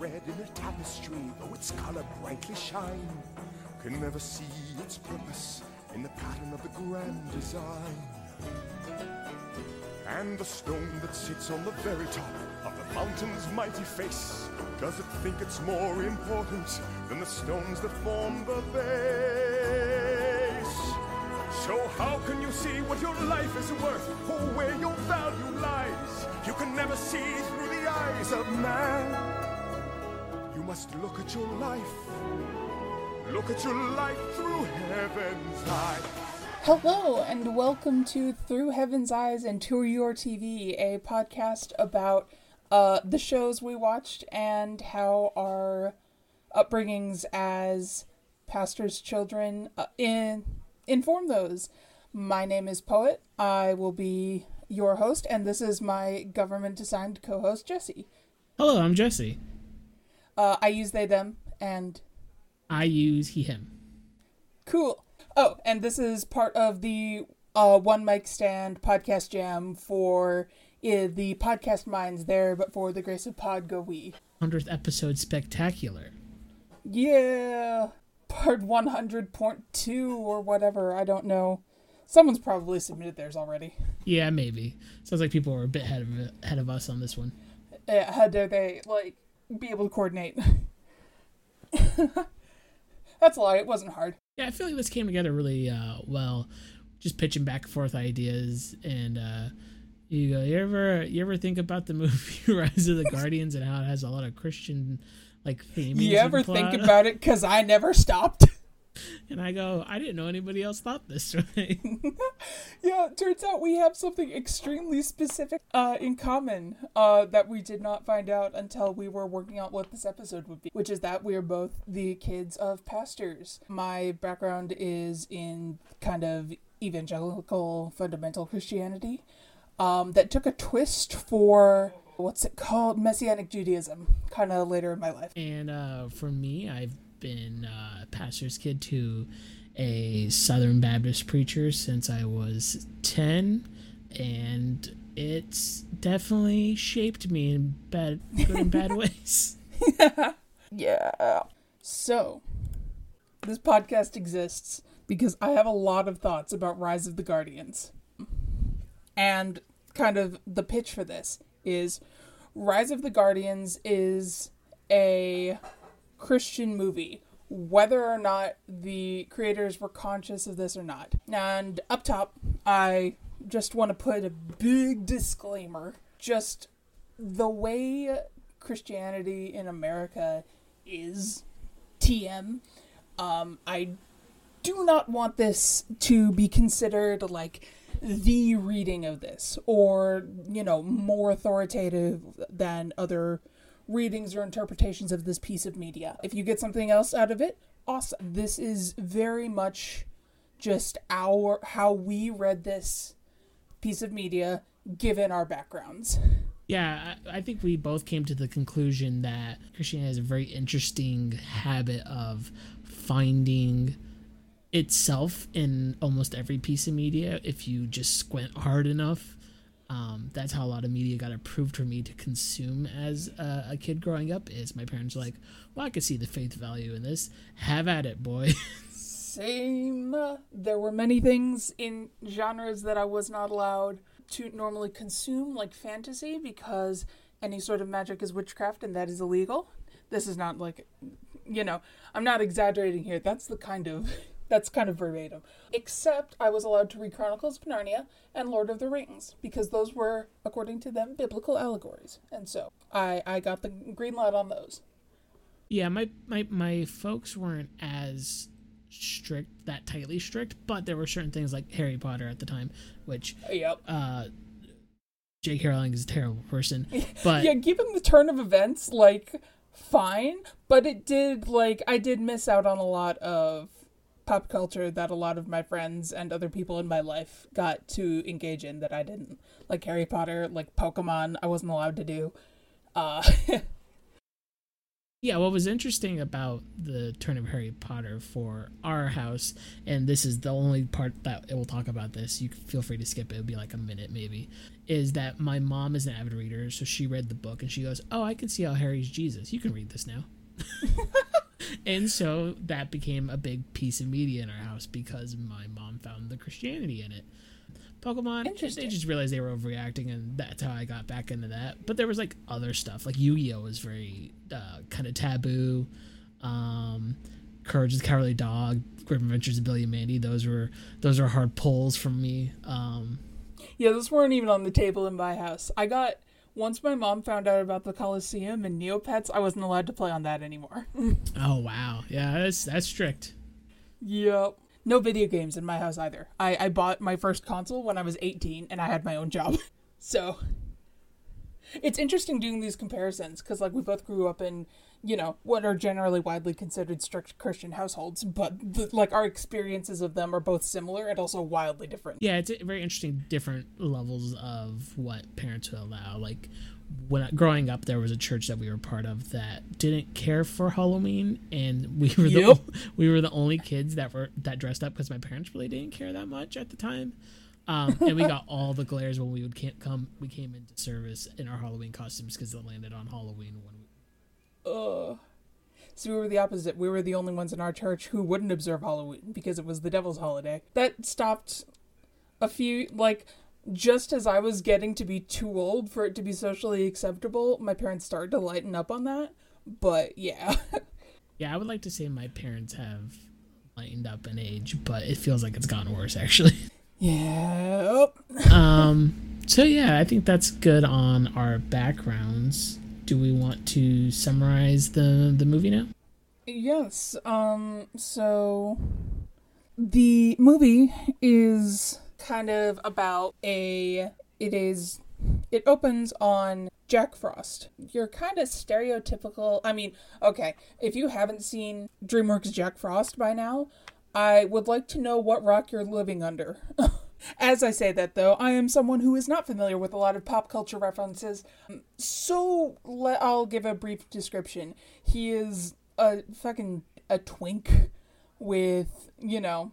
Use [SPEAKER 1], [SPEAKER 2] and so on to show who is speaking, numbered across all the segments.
[SPEAKER 1] Thread in a tapestry, though its color brightly shine, can never see its purpose in the pattern of the grand design. And the stone that sits on the very top of the mountain's mighty face, does it think it's more important than the stones that form the base? So how can you see what your life is worth or where your value lies? You can never see through the eyes of man. You must look at your life. Look at your life through heaven's eye.
[SPEAKER 2] Hello, and welcome to Through Heaven's Eyes and To Your TV, a podcast about uh, the shows we watched and how our upbringings as pastors' children uh, in inform those. My name is Poet. I will be your host, and this is my government assigned co host, Jesse.
[SPEAKER 3] Hello, I'm Jesse.
[SPEAKER 2] Uh, I use they, them, and
[SPEAKER 3] I use he, him.
[SPEAKER 2] Cool. Oh, and this is part of the uh, One Mic Stand podcast jam for uh, the podcast Mines there, but for the grace of Pod Go We.
[SPEAKER 3] 100th episode spectacular.
[SPEAKER 2] Yeah. Part 100.2 or whatever. I don't know. Someone's probably submitted theirs already.
[SPEAKER 3] Yeah, maybe. Sounds like people are a bit ahead of ahead of us on this one.
[SPEAKER 2] Uh, how dare they like be able to coordinate? That's a lie. It wasn't hard.
[SPEAKER 3] Yeah, I feel like this came together really uh, well. Just pitching back and forth ideas, and uh, you go. You ever you ever think about the movie Rise of the Guardians and how it has a lot of Christian like themes?
[SPEAKER 2] You ever think about it? Because I never stopped.
[SPEAKER 3] And I go, I didn't know anybody else thought this way.
[SPEAKER 2] yeah, turns out we have something extremely specific uh, in common uh, that we did not find out until we were working out what this episode would be, which is that we are both the kids of pastors. My background is in kind of evangelical fundamental Christianity um, that took a twist for what's it called messianic judaism kind of later in my life
[SPEAKER 3] and uh, for me i've been a pastor's kid to a Southern Baptist preacher since I was 10, and it's definitely shaped me in bad, good and bad ways.
[SPEAKER 2] yeah. So, this podcast exists because I have a lot of thoughts about Rise of the Guardians. And kind of the pitch for this is Rise of the Guardians is a Christian movie, whether or not the creators were conscious of this or not. And up top, I just want to put a big disclaimer. Just the way Christianity in America is TM, um, I do not want this to be considered like the reading of this or, you know, more authoritative than other readings or interpretations of this piece of media. If you get something else out of it, awesome. This is very much just our how we read this piece of media given our backgrounds.
[SPEAKER 3] Yeah, I think we both came to the conclusion that Christianity has a very interesting habit of finding itself in almost every piece of media if you just squint hard enough um, that's how a lot of media got approved for me to consume as a, a, kid growing up is my parents like well i could see the faith value in this. Have at it boy.
[SPEAKER 2] Same. There were many things in genres that i was not allowed to normally consume like fantasy because any sort of magic is witchcraft and that is illegal. This is not like you know i'm not exaggerating here. That's the kind of that's kind of verbatim. Except I was allowed to read Chronicles of Narnia and Lord of the Rings because those were, according to them, biblical allegories. And so I I got the green light on those.
[SPEAKER 3] Yeah, my my my folks weren't as strict that tightly strict, but there were certain things like Harry Potter at the time, which
[SPEAKER 2] yep.
[SPEAKER 3] uh J.K. Rowling is a terrible person. But
[SPEAKER 2] yeah, given the turn of events, like fine, but it did like I did miss out on a lot of pop culture that a lot of my friends and other people in my life got to engage in that I didn't. Like Harry Potter, like Pokemon, I wasn't allowed to do. Uh,
[SPEAKER 3] Yeah, what was interesting about the turn of Harry Potter for our house, and this is the only part that it will talk about this, you can feel free to skip it, it'll be like a minute maybe, is that my mom is an avid reader, so she read the book and she goes, Oh, I can see how Harry's Jesus. You can read this now. and so that became a big piece of media in our house because my mom found the Christianity in it. Pokemon,
[SPEAKER 2] Interesting.
[SPEAKER 3] they just realized they were overreacting, and that's how I got back into that. But there was like other stuff, like Yu Gi Oh was very uh, kind of taboo. Um, Courage the Cowardly Dog, Grim Adventures of Billy and Mandy. Those were those are hard pulls from me. Um,
[SPEAKER 2] Yeah, those weren't even on the table in my house. I got once my mom found out about the Coliseum and Neopets, I wasn't allowed to play on that anymore.
[SPEAKER 3] oh wow, yeah, that's that's strict.
[SPEAKER 2] yep. No video games in my house either. I, I bought my first console when I was 18 and I had my own job. so it's interesting doing these comparisons because like we both grew up in you know what are generally widely considered strict christian households but the, like our experiences of them are both similar and also wildly different
[SPEAKER 3] Yeah, it's a very interesting, different levels of what parents would allow. Like when I, growing up, there was a church that we were part of that didn't care for Halloween, and we were the
[SPEAKER 2] Yep.
[SPEAKER 3] we were the only kids that were that dressed up because my parents really didn't care that much at the time. Um, and we got all the glares when we would come. We came into service in our Halloween costumes because it landed on Halloween when we
[SPEAKER 2] Ugh. So we were the opposite. We were the only ones in our church who wouldn't observe Halloween because it was the devil's holiday. That stopped a few, like, just as I was getting to be too old for it to be socially acceptable, my parents started to lighten up on that. But yeah.
[SPEAKER 3] Yeah, I would like to say my parents have lightened up in age, but it feels like it's gotten worse actually.
[SPEAKER 2] yeah.
[SPEAKER 3] um, so yeah, I think that's good on our backgrounds. Do we want to summarize the the movie now?
[SPEAKER 2] Yes. Um, so the movie is kind of about a it is it opens on Jack Frost. You're kind of stereotypical. I mean, okay, if you haven't seen DreamWorks Jack Frost by now, I would like to know what rock you're living under. As I say that, though, I am someone who is not familiar with a lot of pop culture references. So le- I'll give a brief description. He is a fucking a twink with, you know,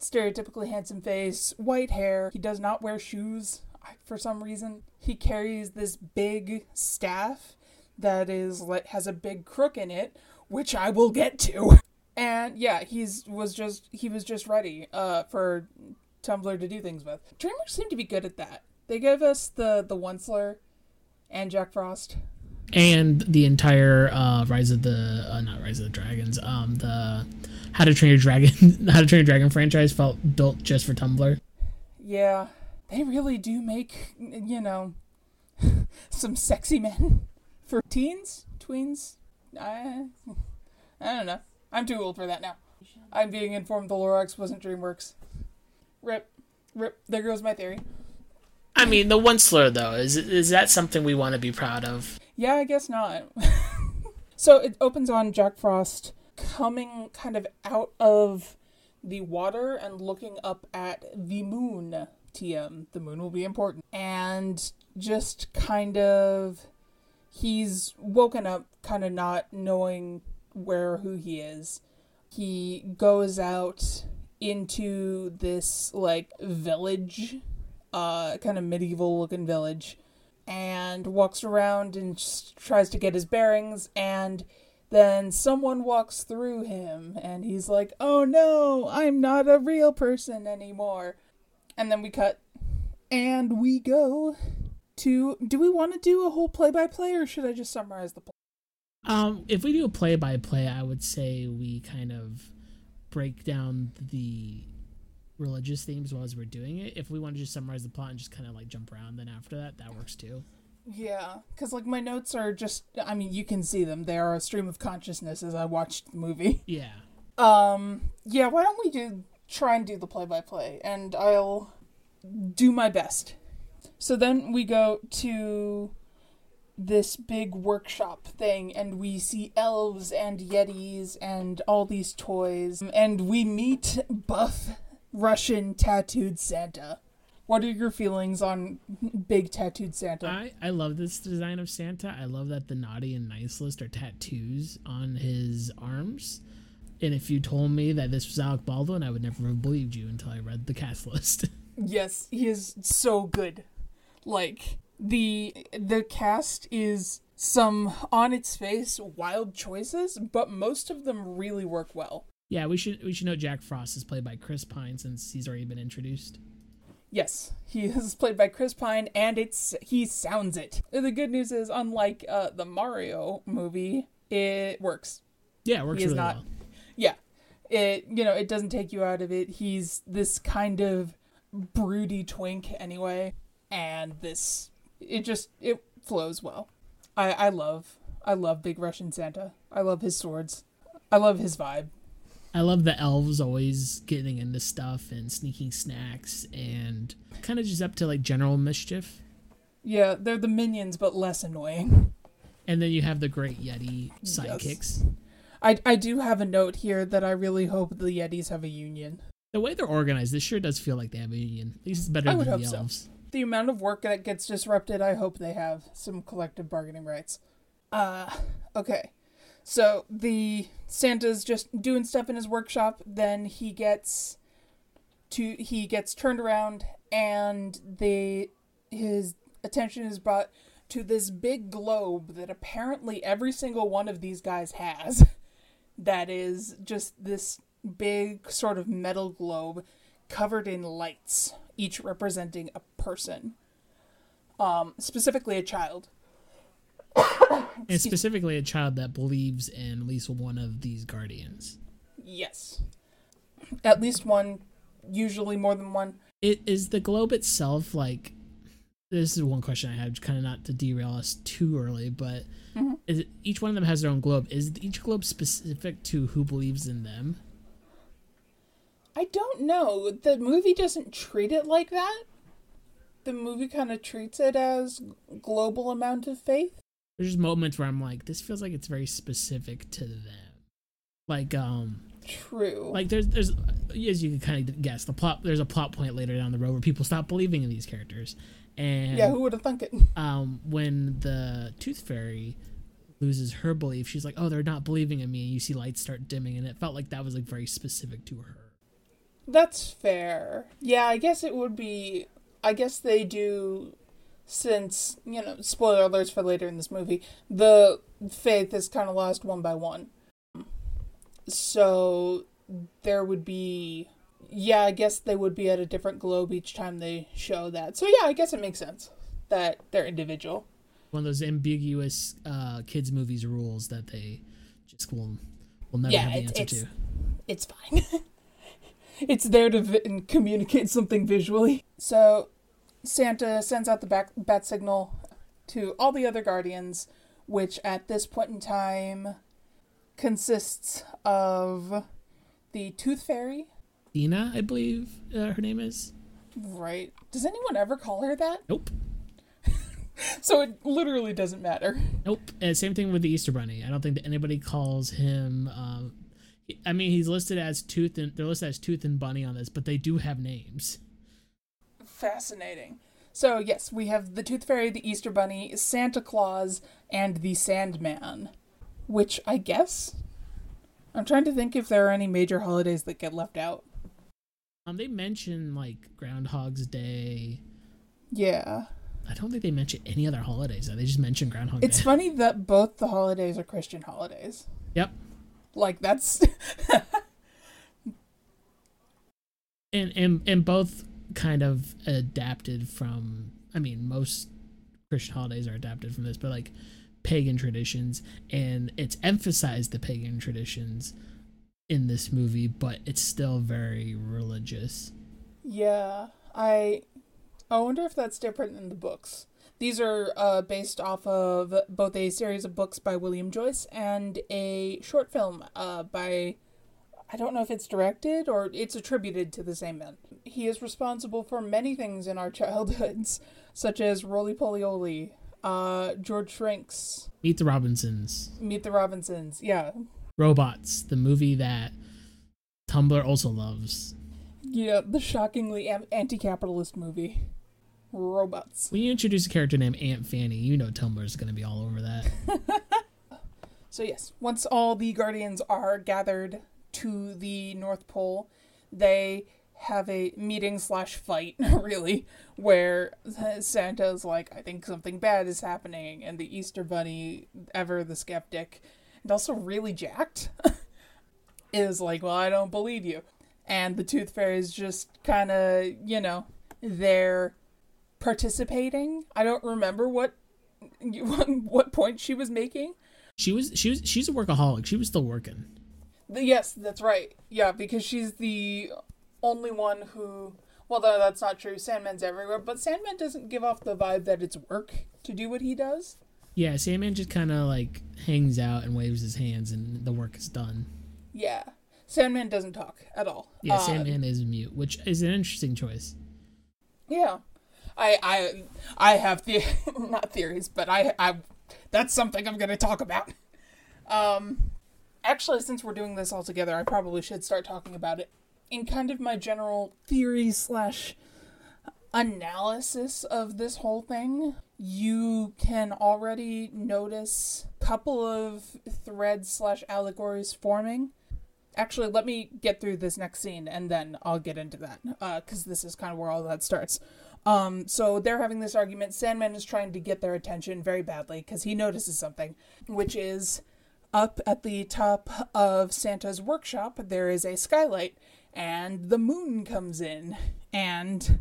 [SPEAKER 2] stereotypically handsome face, white hair. He does not wear shoes for some reason. He carries this big staff that is like has a big crook in it, which I will get to. And yeah, he's was just he was just ready uh for Tumblr to do things with. DreamWorks seem to be good at that. They gave us the the Onceler and Jack Frost.
[SPEAKER 3] And the entire uh, Rise of the uh, not Rise of the Dragons, um, the How to Train Your Dragon, How to Train Your Dragon franchise felt built just for Tumblr.
[SPEAKER 2] Yeah, they really do make you know some sexy men for teens, tweens. I I don't know. I'm too old for that now. I'm being informed the Lorax wasn't DreamWorks. Rip, rip. There goes my theory.
[SPEAKER 3] I mean, the Onceler though is is that something we want to be proud of?
[SPEAKER 2] Yeah, I guess not. so it opens on Jack Frost coming kind of out of the water and looking up at the moon. TM, the moon will be important. And just kind of. He's woken up, kind of not knowing where or who he is. He goes out into this, like, village, uh, kind of medieval looking village and walks around and tries to get his bearings and then someone walks through him and he's like oh no i'm not a real person anymore. And then we cut and we go to do we want to do a whole play by play or should i just summarize the play?
[SPEAKER 3] Um, if we do a play by play, I would say we kind of break down the religious themes while as we're doing it. If we want to just summarize the plot and just kind of like jump around, then after that, that works too.
[SPEAKER 2] yeah because like my notes are just i mean you can see them they are a stream of consciousness as i watched the movie
[SPEAKER 3] Yeah.
[SPEAKER 2] Um, yeah, why don't we do try and do the play by play and I'll do my best. So then we go to this big workshop thing and we see elves and yetis and all these toys and we meet buff Russian tattooed Santa. What are your feelings on big tattooed Santa?
[SPEAKER 3] I, I love this design of Santa. I love that the naughty and nice list are tattoos on his arms. And if you told me that this was Alec Baldwin, I would never have believed you until I read the cast list.
[SPEAKER 2] yes, he is so good. Like the the cast is some on its face wild choices, but most of them really work well.
[SPEAKER 3] yeah, we should we should note Jack Frost is played by Chris Pine since he's already been introduced.
[SPEAKER 2] Yes, he is played by Chris Pine, and it's he sounds it. The good news is, unlike uh, the Mario movie, it works.
[SPEAKER 3] Yeah, it works
[SPEAKER 2] He
[SPEAKER 3] really
[SPEAKER 2] not-
[SPEAKER 3] well.
[SPEAKER 2] Yeah, it you know it doesn't take you out of it. He's this kind of broody twink anyway, and this it just it flows well. I I love I love Big Russian Santa. I love his swords. I love his vibe.
[SPEAKER 3] I love the elves always getting into stuff and sneaking snacks and kind of just up to like general mischief.
[SPEAKER 2] Yeah, they're the minions, but less annoying.
[SPEAKER 3] And then you have the great Yeti sidekicks.
[SPEAKER 2] I I do have a note here that I really hope the Yetis have a union.
[SPEAKER 3] The way they're organized, this sure does feel like they have a union. At least it's better than the
[SPEAKER 2] so. The amount of work that gets disrupted, I hope they have some collective bargaining rights. Uh, okay. So the Santa's just doing stuff in his workshop, then he gets to he gets turned around and they his attention is brought to this big globe that apparently every single one of these guys has. That is just this big sort of metal globe covered in lights, each representing a person. Um, specifically a child.
[SPEAKER 3] And specifically a child that believes in at least one of these guardians.
[SPEAKER 2] Yes. At least one, usually more than one.
[SPEAKER 3] It is the globe itself like this is one question I have, kind of not to derail us too early, but
[SPEAKER 2] Mm-hmm.
[SPEAKER 3] is it, each one of them has their own globe. Is each globe specific to who believes in them?
[SPEAKER 2] I don't know. The movie doesn't treat it like that. The movie kind of treats it as global amount of faith.
[SPEAKER 3] There's just moments where I'm like, this feels like it's very specific to them. Like, um,
[SPEAKER 2] True.
[SPEAKER 3] like there's there's as you can kind of guess the plot. There's a plot point later down the road where people stop believing in these characters, and
[SPEAKER 2] yeah, who would have thunk it?
[SPEAKER 3] um, when the Tooth Fairy loses her belief, she's like, "Oh, they're not believing in me." And you see lights start dimming, and it felt like that was like very specific to her.
[SPEAKER 2] That's fair. Yeah, I guess it would be. I guess they do, since, you know, spoiler alerts for later in this movie, the faith is kind of lost one by one. So there would be. Yeah, I guess they would be at a different globe each time they show that. So yeah, I guess it makes sense that they're individual.
[SPEAKER 3] One of those ambiguous uh, kids movies rules that they just will will never
[SPEAKER 2] Yeah,
[SPEAKER 3] have the answer
[SPEAKER 2] it's-
[SPEAKER 3] to.
[SPEAKER 2] it's fine. it's there to vi- communicate something visually. So Santa sends out the back- bat signal to all the other guardians, which at this point in time consists of the Tooth Fairy.
[SPEAKER 3] Dina, I believe uh, her name is.
[SPEAKER 2] Right. Does anyone ever call her that?
[SPEAKER 3] Nope.
[SPEAKER 2] So it literally doesn't matter.
[SPEAKER 3] Nope. And same thing with the Easter Bunny. I don't think that anybody calls him. Um, I mean, he's listed as Tooth and they're listed as Tooth and Bunny on this, but they do have names.
[SPEAKER 2] Fascinating. So, yes, we have the Tooth Fairy, the Easter Bunny, Santa Claus, and the Sandman. Which I guess. I'm trying to think if there are any major holidays that get left out.
[SPEAKER 3] Um, they mention like Groundhog's Day.
[SPEAKER 2] Yeah.
[SPEAKER 3] I don't think they mention any other holidays. though. They just mention Groundhog
[SPEAKER 2] It's
[SPEAKER 3] Day.
[SPEAKER 2] funny that both the holidays are Christian holidays.
[SPEAKER 3] Yep.
[SPEAKER 2] Like, that's.
[SPEAKER 3] And and and both kind of adapted from. I mean, most Christian holidays are adapted from this, but like pagan traditions, and it's emphasized the pagan traditions in this movie, but it's still very religious.
[SPEAKER 2] yeah. I. I wonder if that's different in the books. These are uh, based off of both a series of books by William Joyce and a short film uh, by. I don't know if it's directed or it's attributed to the same man. He is responsible for many things in our childhoods, such as Rolie Polie Olie, uh, George Shrinks,
[SPEAKER 3] Meet the Robinsons,
[SPEAKER 2] Meet the Robinsons. Yeah.
[SPEAKER 3] Robots, the movie that Tumblr also loves.
[SPEAKER 2] Yeah, the shockingly anti-capitalist movie. Robots.
[SPEAKER 3] When you introduce a character named Aunt Fanny, you know Tumblr's going to be all over that.
[SPEAKER 2] So yes, once all the guardians are gathered to the North Pole, they have a meeting slash fight, really, where Santa's like, I think something bad is happening, and the Easter Bunny, ever the skeptic, and also really jacked, is like, Well, I don't believe you. And the Tooth Fairy is just kind of, you know, they're participating. I don't remember what what point she was making.
[SPEAKER 3] She was she was she's a workaholic. She was still working.
[SPEAKER 2] Yes, that's right. Yeah, because she's the only one who. Well, no, that's not true. Sandman's everywhere, but Sandman doesn't give off the vibe that it's work to do what he does.
[SPEAKER 3] Yeah, Sandman just kind of like hangs out and waves his hands, and the work is done.
[SPEAKER 2] Yeah, Sandman doesn't talk at all.
[SPEAKER 3] Yeah,
[SPEAKER 2] Uh,
[SPEAKER 3] Sandman is mute, which is an interesting choice.
[SPEAKER 2] Yeah, I, I, I have the not theories, but I, I, that's something I'm going to talk about. Um, actually, since we're doing this all together, I probably should start talking about it in kind of my general theory slash analysis of this whole thing. You can already notice a couple of threads slash allegories forming. Actually, let me get through this next scene and then I'll get into that because this is kind of where all that starts. Um, so they're having this argument. Sandman is trying to get their attention very badly because he notices something, which is up at the top of Santa's workshop, there is a skylight, and the moon comes in, and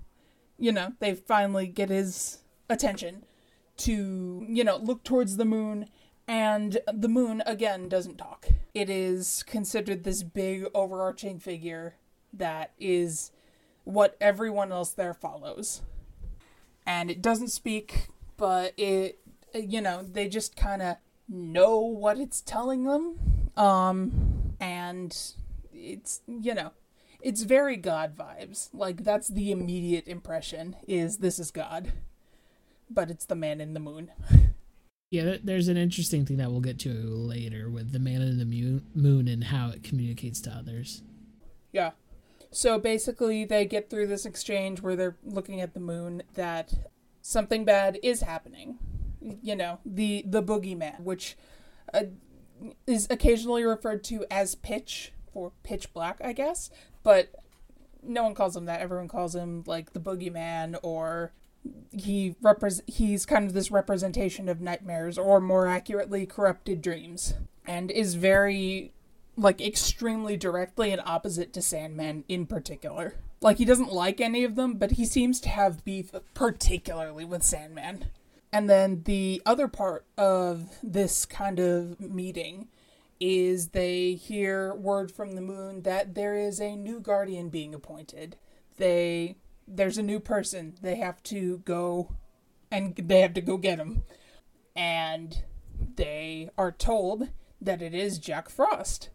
[SPEAKER 2] you know they finally get his attention to you know look towards the moon. And the moon again doesn't talk. It is considered this big overarching figure that is what everyone else there follows and it doesn't speak but it you know they just kind of know what it's telling them um and it's you know it's very god vibes like that's the immediate impression is this is god but it's the man in the moon
[SPEAKER 3] Yeah, there's an interesting thing that we'll get to later with the man in the moon and how it communicates to others.
[SPEAKER 2] Yeah. So basically, they get through this exchange where they're looking at the moon that something bad is happening. You know, the the boogeyman, which uh, is occasionally referred to as Pitch for Pitch Black, I guess, but no one calls him that. Everyone calls him like the boogeyman or he repres he's kind of this representation of nightmares or more accurately corrupted dreams and is very like extremely directly and opposite to Sandman in particular. Like he doesn't like any of them, but he seems to have beef particularly with Sandman. And then the other part of this kind of meeting is they hear word from the moon that there is a new guardian being appointed. They there's a new person. They have to go and they have to go get him. And they are told that it is Jack Frost,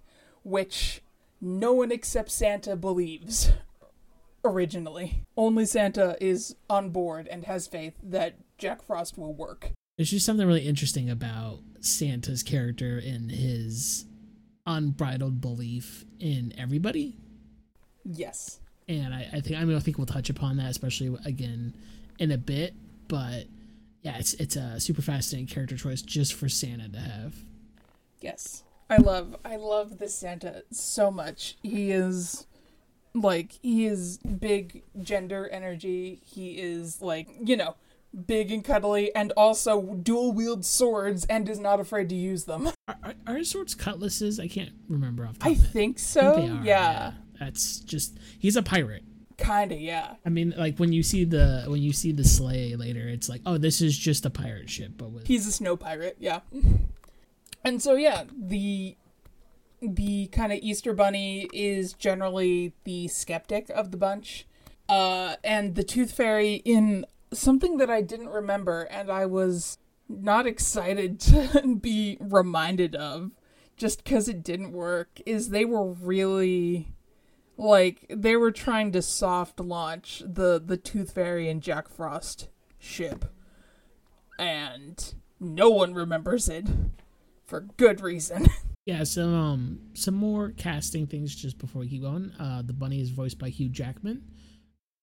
[SPEAKER 2] which no one except Santa believes originally. Only Santa is on board and has faith that Jack Frost will work.
[SPEAKER 3] There's just something really interesting about Santa's character and his unbridled belief in everybody.
[SPEAKER 2] Yes.
[SPEAKER 3] And I, I think I mean I think we'll touch upon that, especially again in a bit. But yeah, it's it's a super fascinating character choice just for Santa to have.
[SPEAKER 2] Yes. I love I love this Santa so much. He is like he is big gender energy. He is like, you know, big and cuddly and also dual wield swords and is not afraid to use them.
[SPEAKER 3] Are, are, are his swords cutlasses? I can't remember off the top
[SPEAKER 2] I think
[SPEAKER 3] I
[SPEAKER 2] so.
[SPEAKER 3] think they are,
[SPEAKER 2] yeah.
[SPEAKER 3] That's just he's a pirate.
[SPEAKER 2] Kinda, yeah.
[SPEAKER 3] I mean, like when you see the when you see the sleigh later, it's like, oh, this is just a pirate ship, but with
[SPEAKER 2] He's a snow pirate, yeah. And so yeah, the the kind of Easter bunny is generally the skeptic of the bunch. Uh and the tooth fairy in something that I didn't remember and I was not excited to be reminded of just cuz it didn't work is they were really like they were trying to soft launch the the tooth fairy and Jack Frost ship and no one remembers it for good reason.
[SPEAKER 3] Yeah, some um some more casting things just before we keep going. Uh, the bunny is voiced by Hugh Jackman.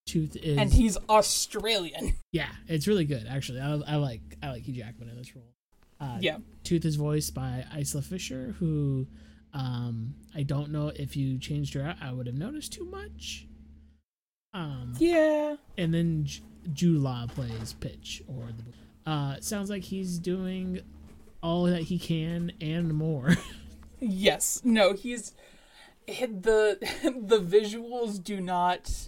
[SPEAKER 3] Tooth is
[SPEAKER 2] And he's Australian.
[SPEAKER 3] yeah, it's really good actually. I, I like I like Hugh Jackman in this role. Uh,
[SPEAKER 2] Yeah.
[SPEAKER 3] Tooth is voiced by Isla Fisher, who um I don't know if you changed her out, I would have noticed too much. Um,
[SPEAKER 2] Yeah.
[SPEAKER 3] and then J- Jude Law plays Pitch or the. Uh, sounds like he's doing all that he can and more.
[SPEAKER 2] Yes. No, he's the the visuals do not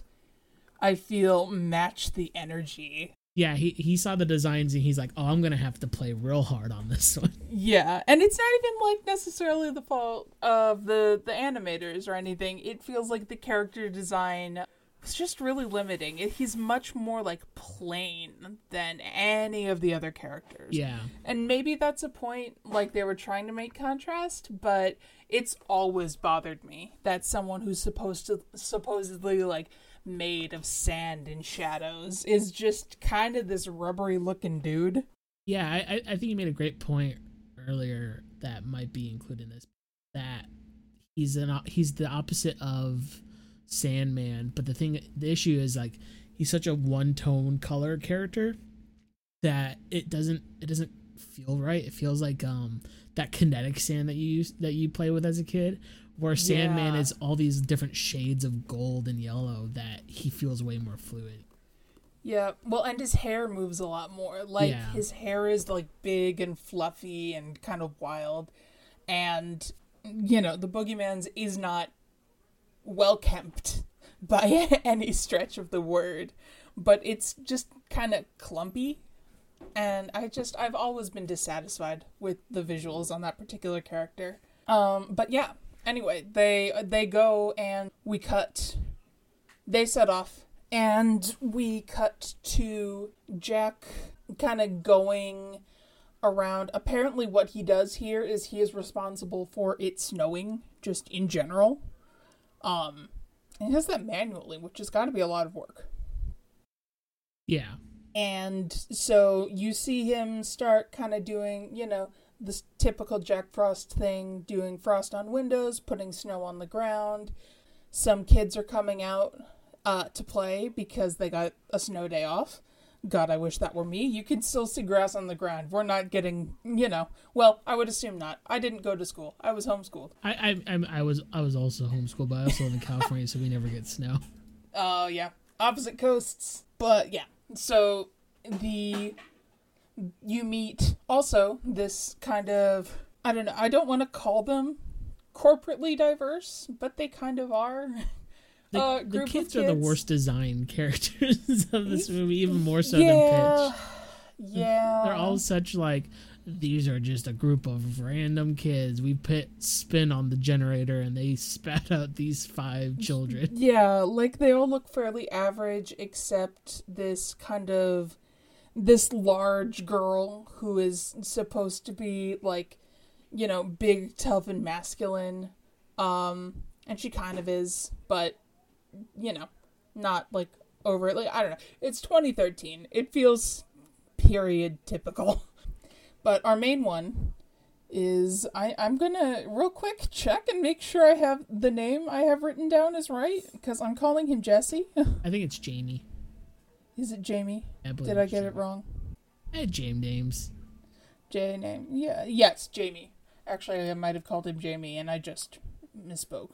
[SPEAKER 2] I feel match the energy.
[SPEAKER 3] yeah, he he saw the designs and he's like, "Oh, I'm gonna have to play real hard on this one."
[SPEAKER 2] Yeah, and it's not even like necessarily the fault of the the animators or anything. It feels like the character design was just really limiting. He's much more like plain than any of the other characters.
[SPEAKER 3] Yeah,
[SPEAKER 2] And maybe that's a point like they were trying to make contrast, but it's always bothered me that someone who's supposed to supposedly like made of sand and shadows is just kind of this rubbery looking dude.
[SPEAKER 3] yeah. I I- I think you made a great point earlier that might be included in this. That he's an he's the opposite of Sandman, but the thing the issue is like he's such a one tone color character that it doesn't it doesn't feel right. It feels like um that kinetic sand that you use that you play with as a kid, where Sandman
[SPEAKER 2] Yeah.
[SPEAKER 3] is all these different shades of gold and yellow that he feels way more fluid.
[SPEAKER 2] Yeah, well, and his hair moves a lot more. Like
[SPEAKER 3] Yeah.
[SPEAKER 2] his hair is like big and fluffy and kind of wild, and you know the boogeyman's is not well kept by any stretch of the word, but it's just kind of clumpy. And I just I've always been dissatisfied with the visuals on that particular character. Um, but yeah. Anyway, they they go and we cut they set off and we cut to Jack kind of going around. Apparently, what he does here is he is responsible for it snowing just in general. Um, and he does that manually, which has got to be a lot of work.
[SPEAKER 3] Yeah.
[SPEAKER 2] And so you see him start kind of doing, you know, this typical Jack Frost thing, doing frost on windows, putting snow on the ground. Some kids are coming out uh, to play because they got a snow day off. God, I wish that were me. You can still see grass on the ground. We're not getting, you know. Well, I would assume not. I didn't go to school. I was homeschooled.
[SPEAKER 3] I I I'm- I was I was also homeschooled, but I also live in California, so we never get snow.
[SPEAKER 2] Oh yeah, opposite coasts. But yeah, so the you meet also this kind of I don't know. I don't want to call them corporately diverse, but they kind of are.
[SPEAKER 3] The,
[SPEAKER 2] Uh,
[SPEAKER 3] the
[SPEAKER 2] of
[SPEAKER 3] kids are the worst designed characters of this movie, even more so than
[SPEAKER 2] yeah,
[SPEAKER 3] Pitch.
[SPEAKER 2] yeah.
[SPEAKER 3] They're all such like these are just a group of random kids. We put spin on the generator and they spat out these five children.
[SPEAKER 2] Yeah, like they all look fairly average, except this kind of this large girl who is supposed to be like, you know, big, tough, and masculine. Um, and she kind of is, but you know, not like overtly. I don't know. It's 2013. It feels period typical. But our main one is I I'm gonna real quick check and make sure I have the name I have written down is right because I'm calling him Jesse.
[SPEAKER 3] I think it's Jamie.
[SPEAKER 2] is it Jamie?
[SPEAKER 3] I
[SPEAKER 2] Did I get it wrong?
[SPEAKER 3] I had James names.
[SPEAKER 2] J name? Yeah. Yes, Jamie. Actually, I might have called him Jamie, and I just misspoke.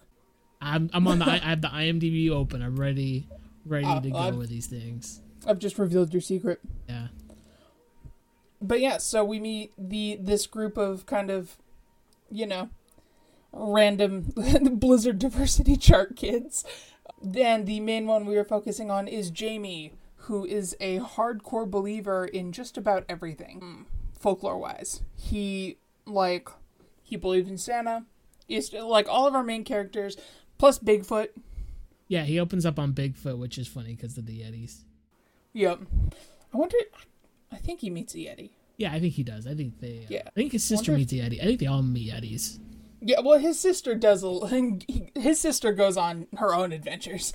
[SPEAKER 3] I'm I'm on the I, have the IMDb open. I'm ready ready
[SPEAKER 2] Ah,
[SPEAKER 3] to go
[SPEAKER 2] I'm-
[SPEAKER 3] with these things.
[SPEAKER 2] I've just revealed your secret.
[SPEAKER 3] Yeah.
[SPEAKER 2] but yeah, so we meet the this group of kind of, you know, random Blizzard diversity chart kids. Then the main one we were focusing on is Jamie, who is a hardcore believer in just about everything, folklore wise. He like he believed in Santa. Is like all of our main characters, plus Bigfoot.
[SPEAKER 3] Yeah, he opens up on Bigfoot, which is funny because of the Yetis.
[SPEAKER 2] Yep. I wonder. I think he meets a Yeti.
[SPEAKER 3] Yeah, I think he does. I think they. uh,
[SPEAKER 2] Yeah.
[SPEAKER 3] I think his sister
[SPEAKER 2] Wonder
[SPEAKER 3] meets a Yeti. I think they all meet Yetis.
[SPEAKER 2] Yeah, well, his sister does. A, his sister goes on her own adventures.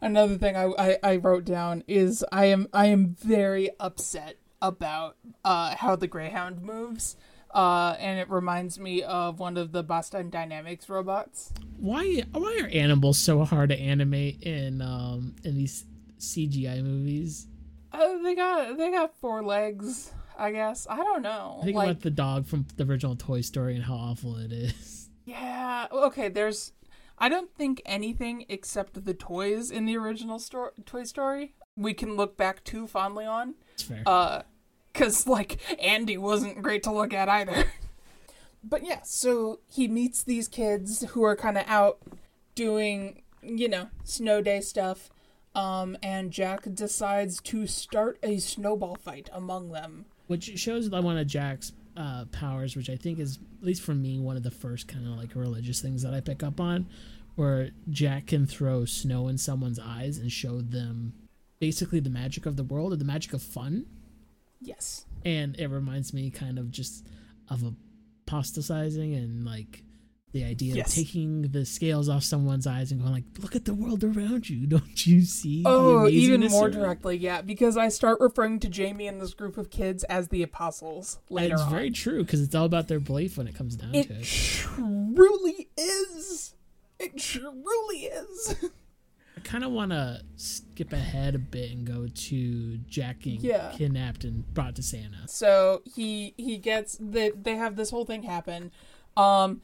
[SPEAKER 2] Another thing I, I, I wrote down is I am I am very upset about uh, how the Greyhound moves. Uh, and it reminds me of one of the Boston Dynamics robots.
[SPEAKER 3] Why why are animals so hard to animate in um in these CGI movies?
[SPEAKER 2] Uh, they got they got four legs, I guess. I don't know.
[SPEAKER 3] I think
[SPEAKER 2] like,
[SPEAKER 3] about the dog from the original Toy Story and how awful it is.
[SPEAKER 2] yeah, okay. There's, I don't think anything except the toys in the original sto- Toy Story we can look back too fondly on.
[SPEAKER 3] It's fair.
[SPEAKER 2] Uh, cause like Andy wasn't great to look at either. but yeah, so he meets these kids who are kind of out doing, you know, snow day stuff. Um, and Jack decides to start a snowball fight among them.
[SPEAKER 3] which shows that one of Jack's uh, powers, which I think is at least for me one of the first kind of like religious things that I pick up on, where Jack can throw snow in someone's eyes and show them basically the magic of the world or the magic of fun,
[SPEAKER 2] Yes.
[SPEAKER 3] and it reminds me kind of just of apostatizing and like the idea
[SPEAKER 2] Yes.
[SPEAKER 3] of taking the scales off someone's eyes and going like, look at the world around you, don't you see? the
[SPEAKER 2] Oh, even more
[SPEAKER 3] around?"
[SPEAKER 2] directly, yeah, because I start referring to Jamie and this group of kids as the apostles later
[SPEAKER 3] It's
[SPEAKER 2] on.
[SPEAKER 3] very true because it's all about their belief when it comes down to
[SPEAKER 2] it
[SPEAKER 3] it.
[SPEAKER 2] truly is. It truly is.
[SPEAKER 3] I kind of want to skip ahead a bit and go to Jack getting
[SPEAKER 2] Yeah.
[SPEAKER 3] kidnapped and brought to Santa.
[SPEAKER 2] So he he gets the they have this whole thing happen. Um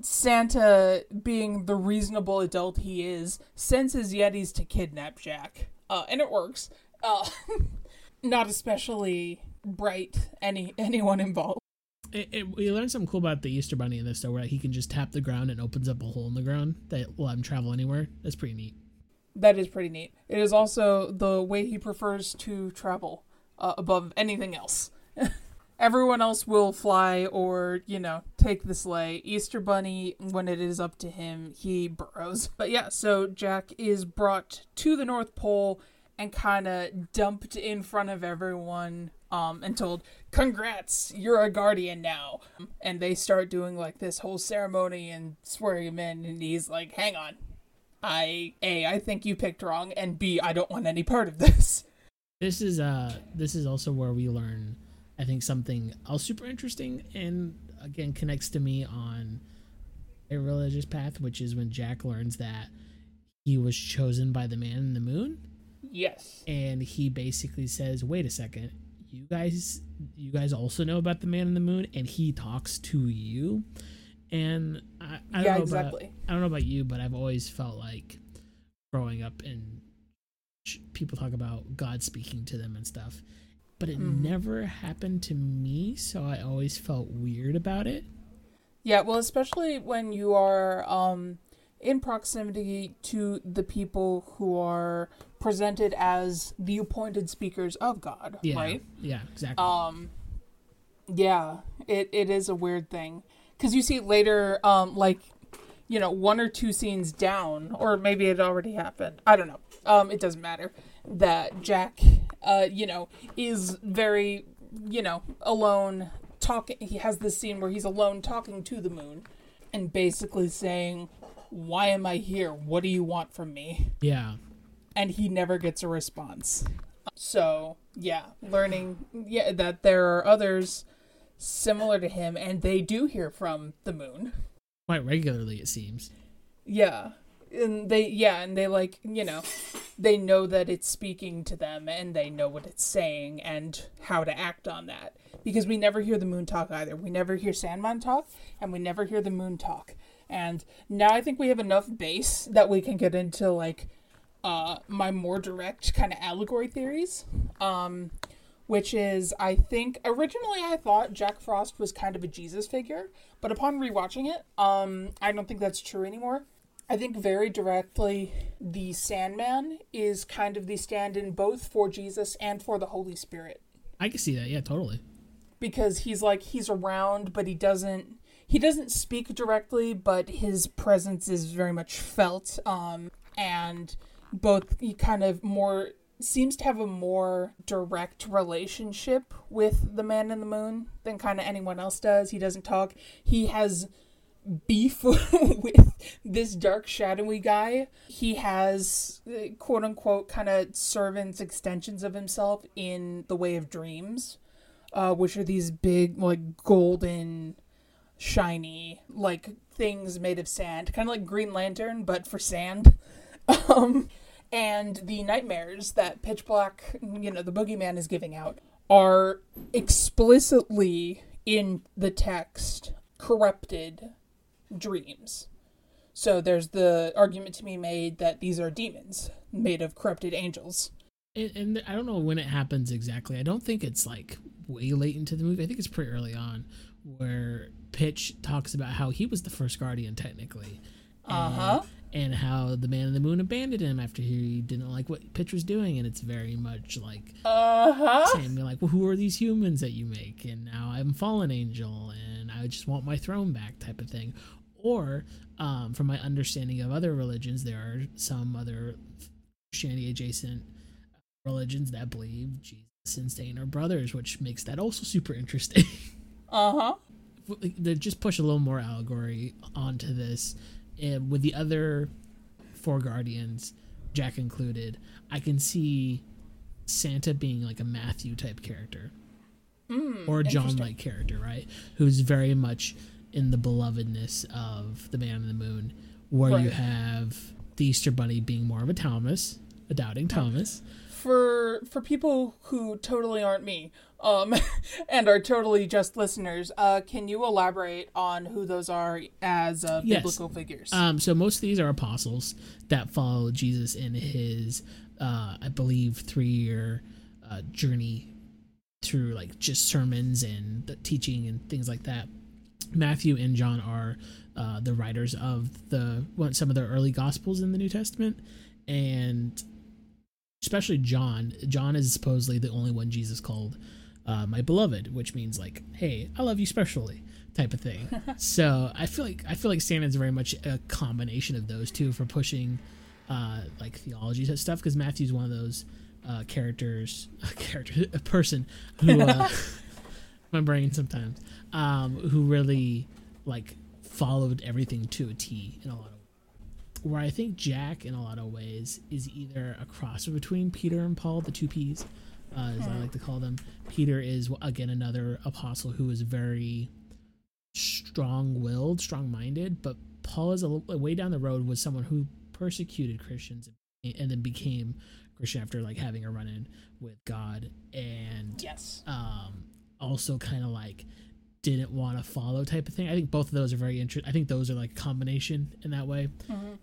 [SPEAKER 2] Santa being the reasonable adult he is, sends his Yetis to kidnap Jack. Uh and it works. Uh not especially bright any anyone involved.
[SPEAKER 3] It, it, we learned something cool about the Easter Bunny in this, though, where he can just tap the ground and opens up a hole in the ground that will let him travel anywhere. That's pretty neat.
[SPEAKER 2] That is pretty neat. It is also the way he prefers to travel uh, above anything else. Everyone else will fly or, you know, take the sleigh. Easter Bunny, when it is up to him, he burrows. But yeah, so Jack is brought to the North Pole and kind of dumped in front of everyone um, and told, Congrats, you're a guardian now. And they start doing like this whole ceremony and swearing him in, and he's like, Hang on. I A, I think you picked wrong, and B, I don't want any part of this.
[SPEAKER 3] This is uh this is also where we learn I think something else super interesting and again connects to me on a religious path, which is when Jack learns that he was chosen by the man in the moon.
[SPEAKER 2] Yes.
[SPEAKER 3] and he basically says, "Wait a second, you guys, you guys also know about the man in the moon, and he talks to you." And I, I don't
[SPEAKER 2] Yeah,
[SPEAKER 3] know
[SPEAKER 2] exactly.
[SPEAKER 3] About, I don't know about you, but I've always felt like growing up and people talk about God speaking to them and stuff, but it
[SPEAKER 2] Mhm.
[SPEAKER 3] never happened to me, so I always felt weird about it.
[SPEAKER 2] Yeah, well, especially when you are um, in proximity to the people who are presented as the appointed speakers of God,
[SPEAKER 3] Yeah,
[SPEAKER 2] right?
[SPEAKER 3] yeah, exactly.
[SPEAKER 2] Um, yeah, it, it is a weird thing because you see later, um, like you know, one or two scenes down, or maybe it already happened. I don't know. Um, it doesn't matter. That Jack, uh, you know, is very, you know, alone talking. He has this scene where he's alone talking to the moon, and basically saying, "Why am I here? What do you want from me?"
[SPEAKER 3] yeah,
[SPEAKER 2] and he never gets a response. So, yeah, learning yeah that there are others similar to him and they do hear from the moon.
[SPEAKER 3] quite regularly it seems.
[SPEAKER 2] Yeah. And they yeah, and they like, you know, they know that it's speaking to them and they know what it's saying and how to act on that. Because we never hear the moon talk either. We never hear Sandman talk and we never hear the moon talk. And now I think we have enough base that we can get into like uh my more direct kind of allegory theories. Um which is I think originally I thought Jack Frost was kind of a Jesus figure, but upon rewatching it, um I don't think that's true anymore. I think very directly the Sandman is kind of the stand-in both for Jesus and for the Holy Spirit
[SPEAKER 3] I can see that. Yeah, totally.
[SPEAKER 2] because he's like he's around but he doesn't he doesn't speak directly but his presence is very much felt um and both he kind of more seems to have a more direct relationship with the man in the moon than kind of anyone else does. He doesn't talk. He has beef with this dark shadowy guy. He has uh, quote unquote kind of servants extensions of himself in the way of dreams uh, which are these big, like golden, shiny, like things made of sand, kind of like Green Lantern, but for sand. Um, and the nightmares that Pitch Black, you know, the boogeyman is giving out are explicitly in the text corrupted dreams. So there's the argument to be made that these are demons made of corrupted angels.
[SPEAKER 3] And, and I don't know when it happens exactly. I don't think it's like way late into the movie. I think it's pretty early on where Pitch talks about how he was the first guardian technically.
[SPEAKER 2] Uh huh.
[SPEAKER 3] And how the man in the moon abandoned him after he didn't like what Pitch was doing, and it's very much like
[SPEAKER 2] Uh huh.
[SPEAKER 3] saying me like, "Well, who are these humans that you make?" And now I'm fallen angel, and I just want my throne back, type of thing. Or, um, from my understanding of other religions, there are some other Christianity adjacent religions that believe Jesus and Satan are brothers, which makes that also super interesting.
[SPEAKER 2] Uh huh.
[SPEAKER 3] they just push a little more allegory onto this and with the other four guardians jack included i can see santa being like a matthew type character hmm, or a John like character right? Who's very much in the belovedness of the man in the moon where you have the easter bunny being more of a thomas a doubting thomas.
[SPEAKER 2] For for people who totally aren't me, um, and are totally just listeners, uh, can you elaborate on who those are as uh,
[SPEAKER 3] Yes.
[SPEAKER 2] biblical figures?
[SPEAKER 3] Um, so most of these are apostles that follow Jesus in his, uh, I believe, three-year uh, journey through like just sermons and the teaching and things like that. Matthew and John are uh, the writers of the some of the early Gospels in the New Testament, and especially John. John is supposedly the only one Jesus called uh, my beloved, which means like, hey, I love you specially type of thing. so I feel like I feel like Santa's very much a combination of those two for pushing uh, like theology type stuff because Matthew's one of those uh, characters, a character, a person who uh, my brain sometimes um, who really like followed everything to a T in a lot of where I think Jack, in a lot of ways, is either a crossover between Peter and Paul, the two P's, uh, as I like to call them. Peter is again another apostle who is very strong-willed, strong-minded, but Paul is a little way down the road was someone who persecuted Christians and then became Christian after like having a run-in with God and
[SPEAKER 2] yes.
[SPEAKER 3] um, also kind of like didn't want to follow type of thing. I think both of those are very interesting. I think those are like a combination in that way.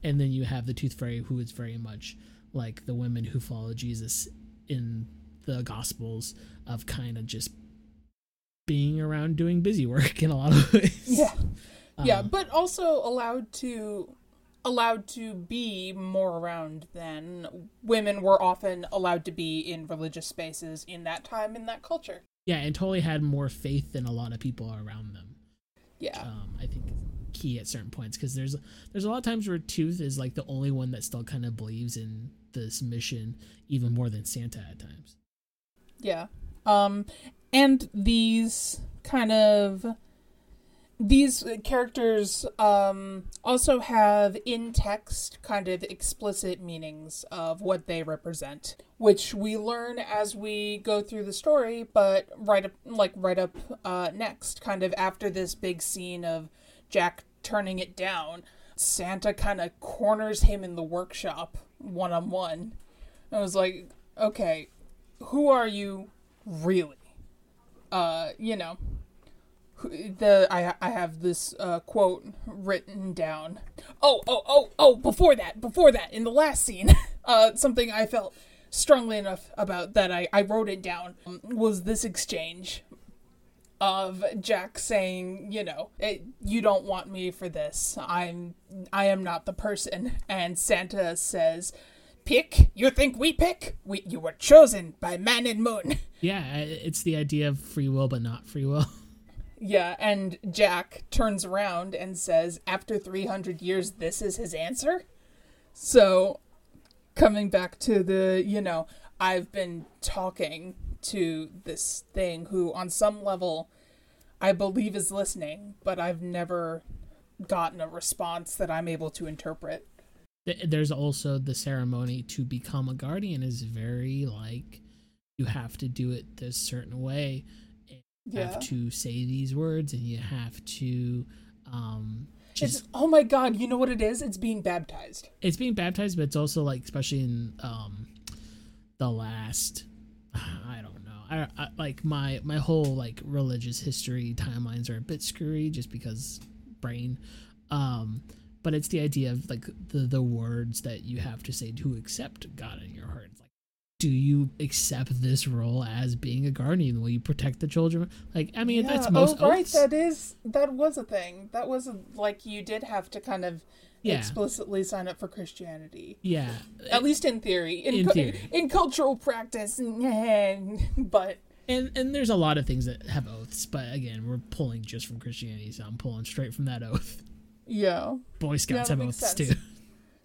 [SPEAKER 3] And then you have the Tooth Fairy, who is very much like the women who follow Jesus in the Gospels of kind of just being around doing busy work in a lot of ways.
[SPEAKER 2] Yeah. Yeah,
[SPEAKER 3] Um,
[SPEAKER 2] but also allowed to allowed to be more around than women were often allowed to be in religious spaces in that time in that culture.
[SPEAKER 3] yeah, and totally had more faith than a lot of people around them.
[SPEAKER 2] Yeah.
[SPEAKER 3] um, I think key at certain points because there's there's a lot of times where Tooth is like the only one that still kind of believes in this mission even more than Santa at times.
[SPEAKER 2] Yeah. Um and these kind of these characters um also have in text kind of explicit meanings of what they represent which we learn as we go through the story but right up like right up uh next kind of after this big scene of Jack turning it down Santa kind of corners him in the workshop one on one I was like okay who are you really uh you know the I I have this uh quote written down. Oh, oh, oh, oh, before that, before that in the last scene, uh something I felt strongly enough about that I I wrote it down um, was this exchange of Jack saying, you know, "Eh, you don't want me for this. I'm I am not the person and Santa says Pick? You think we pick? We you were chosen by man and moon.
[SPEAKER 3] Yeah, it's the idea of free will but not free will.
[SPEAKER 2] Yeah, and Jack turns around and says, after 300 years, this is his answer? So, coming back to the, you know, I've been talking to this thing who, on some level, I believe is listening, but I've never gotten a response that I'm able to interpret.
[SPEAKER 3] Th- There's also the ceremony to become a guardian is very like you have to do it this certain way. You
[SPEAKER 2] Yeah.
[SPEAKER 3] have to say these words and you have to um just
[SPEAKER 2] It's, oh my god, you know what it is? It's being baptized.
[SPEAKER 3] it's being baptized, but it's also like especially in um the last I don't know. I, I like my my whole like religious history timelines are a bit screwy just because brain. Um but it's the idea of like the the words that you have to say to accept God in your heart. It's like do you accept this role as being a guardian? Will you protect the children? Like, I mean, that's most
[SPEAKER 2] oh, right.
[SPEAKER 3] oaths.
[SPEAKER 2] That is that was a thing. That was a, like you did have to kind of
[SPEAKER 3] Yeah.
[SPEAKER 2] explicitly sign up for Christianity.
[SPEAKER 3] yeah,
[SPEAKER 2] At least in theory. In,
[SPEAKER 3] In
[SPEAKER 2] cu-
[SPEAKER 3] theory.
[SPEAKER 2] in cultural practice, but
[SPEAKER 3] And and there's a lot of things that have oaths, but again, we're pulling just from Christianity, so I'm pulling straight from that oath.
[SPEAKER 2] Yeah,
[SPEAKER 3] Boy Scouts
[SPEAKER 2] that
[SPEAKER 3] have oaths
[SPEAKER 2] sense.
[SPEAKER 3] too.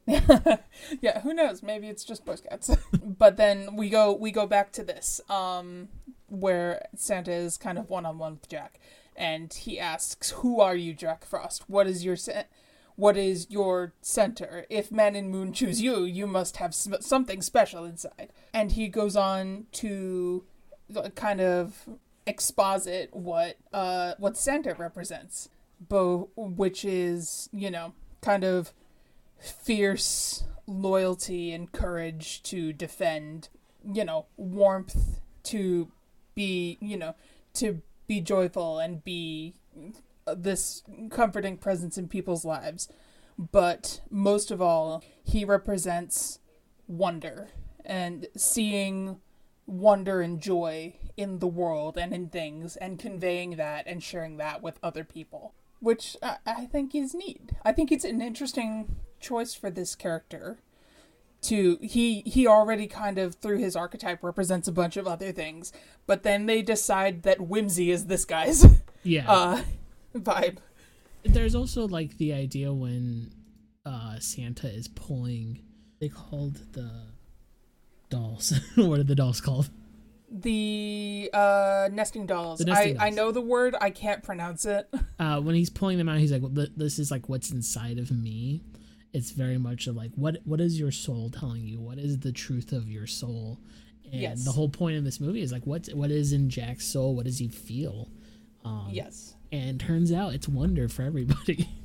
[SPEAKER 2] yeah. Who knows? Maybe it's just Boy Scouts. but then we go we go back to this, um, where Santa is kind of one on one with Jack, and he asks, "Who are you, Jack Frost? What is your ce- what is your center? If Man and Moon choose you, you must have sm- something special inside." And he goes on to kind of exposit what uh what Santa represents, bo- which is you know kind of fierce loyalty and courage to defend, you know, warmth to be, you know, to be joyful and be this comforting presence in people's lives. But most of all, he represents wonder and seeing wonder and joy in the world and in things and conveying that and sharing that with other people which I, I think is neat i think it's an interesting choice for this character to he he already kind of through his archetype represents a bunch of other things but then they decide that whimsy is this guy's
[SPEAKER 3] Yeah.
[SPEAKER 2] uh vibe
[SPEAKER 3] There's also like the idea when uh Santa is pulling they called the dolls. what are the dolls called?
[SPEAKER 2] The uh nesting dolls,
[SPEAKER 3] The nesting
[SPEAKER 2] I, I know the word i can't pronounce it
[SPEAKER 3] Uh when he's pulling them out, he's like, well, "This is like what's inside of me." It's very much of like, "What what is your soul telling you? What is the truth of your soul?" And
[SPEAKER 2] Yes.
[SPEAKER 3] the whole point of this movie is like, what what is in Jack's soul? What does he feel? Um,
[SPEAKER 2] yes
[SPEAKER 3] And turns out it's wonder for everybody.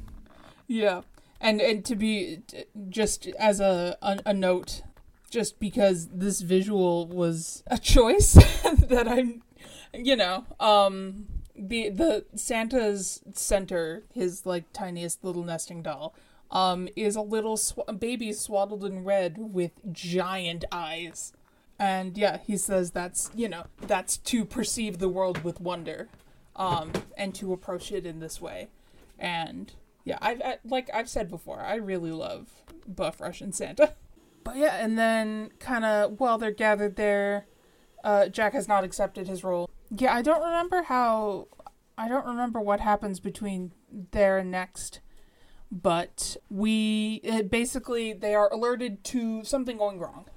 [SPEAKER 2] Yeah, and and to be just as a, a a note, just because this visual was a choice that I'm, you know, um, the the Santa's center, his like tiniest little nesting doll, um, is a little sw- baby swaddled in red with giant eyes. And yeah, he says that's you know that's to perceive the world with wonder, um, and to approach it in this way, and yeah, I've I, like I've said before, I really love buff Russian Santa. But yeah, and then kind of while they're gathered there, uh, Jack has not accepted his role. Yeah, I don't remember how. I don't remember what happens between there and next, but we basically they are alerted to something going wrong,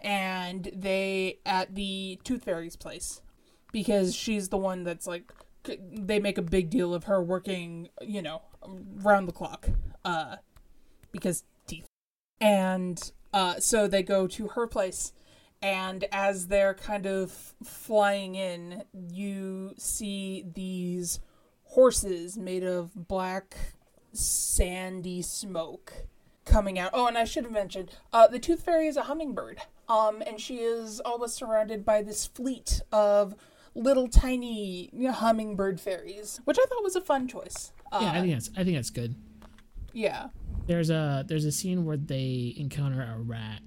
[SPEAKER 2] and they at the Tooth Fairy's place because she's the one that's like they make a big deal of her working, you know, round the clock, uh, because teeth. And uh, so they go to her place, and as they're kind of flying in, you see these horses made of black, sandy smoke coming out. Oh, and I should have mentioned, uh, the Tooth Fairy is a hummingbird. Um, and she is always surrounded by this fleet of little tiny hummingbird fairies, which I thought was a fun choice. Uh,
[SPEAKER 3] yeah, I think that's I think that's good.
[SPEAKER 2] yeah.
[SPEAKER 3] There's a there's a scene where they encounter a rat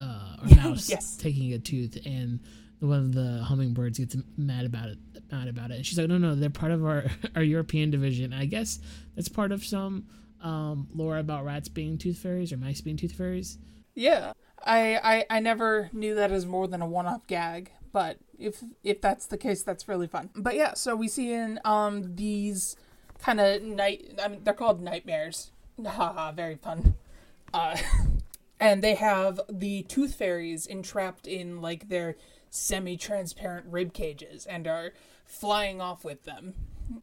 [SPEAKER 3] uh, or mouse
[SPEAKER 2] Yes.
[SPEAKER 3] taking a tooth, and one of the hummingbirds gets mad about it. Mad about it, and she's like, "No, no, they're part of our our European division. I guess that's part of some um, lore about rats being tooth fairies or mice being tooth fairies.
[SPEAKER 2] Yeah. I, I I never knew that as more than a one-off gag, but if if that's the case, that's really fun. But yeah, so we see in um these kind of night. I mean, they're called nightmares. Haha, very fun. Uh, and they have the tooth fairies entrapped in like their semi-transparent rib cages and are flying off with them.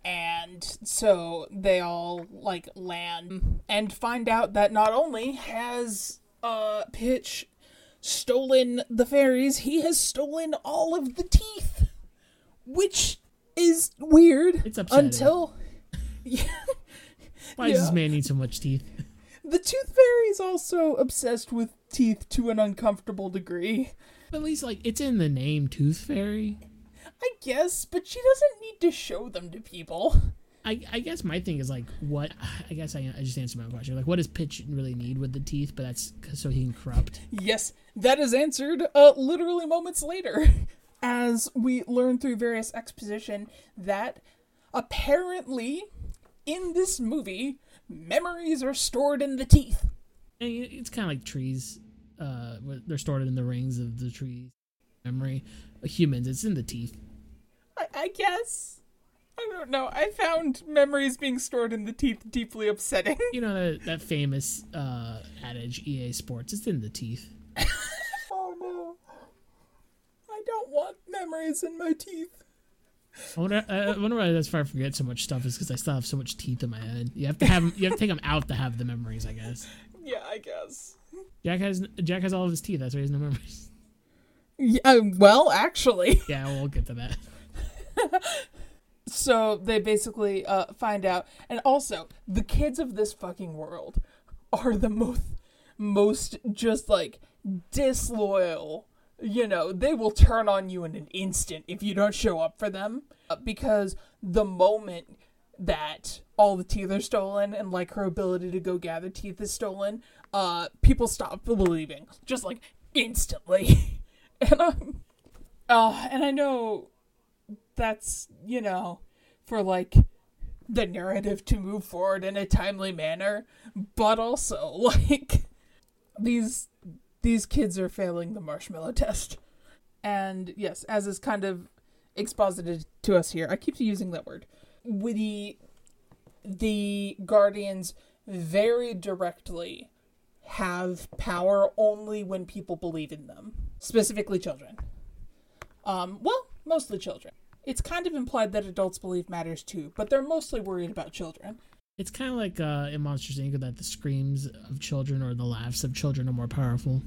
[SPEAKER 2] And so they all like land and find out that not only has uh Pitch stolen the fairies, he has stolen all of the teeth. Which is weird.
[SPEAKER 3] It's upsetting.
[SPEAKER 2] until
[SPEAKER 3] Why does this man need so much teeth?
[SPEAKER 2] the tooth fairy is also obsessed with teeth to an uncomfortable degree.
[SPEAKER 3] At least like it's in the name Tooth Fairy.
[SPEAKER 2] I guess, but she doesn't need to show them to people.
[SPEAKER 3] I, I guess my thing is like what I guess I, I just answered my own question like what does Pitch really need with the teeth but that's so he can corrupt
[SPEAKER 2] Yes, that is answered uh, literally moments later. As we learn through various exposition that apparently in this movie, memories are stored in the teeth.
[SPEAKER 3] It's kind of like trees uh they're stored in the rings of the trees memory Uh, humans it's in the teeth
[SPEAKER 2] I, I guess. I don't know. I found memories being stored in the teeth deeply upsetting.
[SPEAKER 3] you know that, that famous uh adage EA Sports it's in the teeth
[SPEAKER 2] oh no. I don't want memories in my teeth.
[SPEAKER 3] I wonder, I I wonder why that's why I forget so much stuff is because I still have so much teeth in my head. You have to have 'em- you have to take them out to have the memories, I guess.
[SPEAKER 2] Yeah, I guess.
[SPEAKER 3] Jack has Jack has all of his teeth. That's why he has no memories.
[SPEAKER 2] Yeah, well, actually.
[SPEAKER 3] Yeah, we'll get to that.
[SPEAKER 2] So they basically uh, find out, and also the kids of this fucking world are the most, most just like disloyal. You know, they will turn on you in an instant if you don't show up for them, uh, because the moment that all the teeth are stolen and like her ability to go gather teeth is stolen, uh, people stop believing just like instantly, and I'm, uh, and I know that's you know for like the narrative to move forward in a timely manner but also like these these kids are failing the marshmallow test. And yes as is kind of exposited to us here i keep using that word. With the the guardians very directly have power only when people believe in them specifically children. Um well mostly children. It's kind of implied that adults believe matters too, but they're mostly worried about children.
[SPEAKER 3] It's kind of like uh, in Monsters Inc. that the screams of children or the laughs of children are more powerful.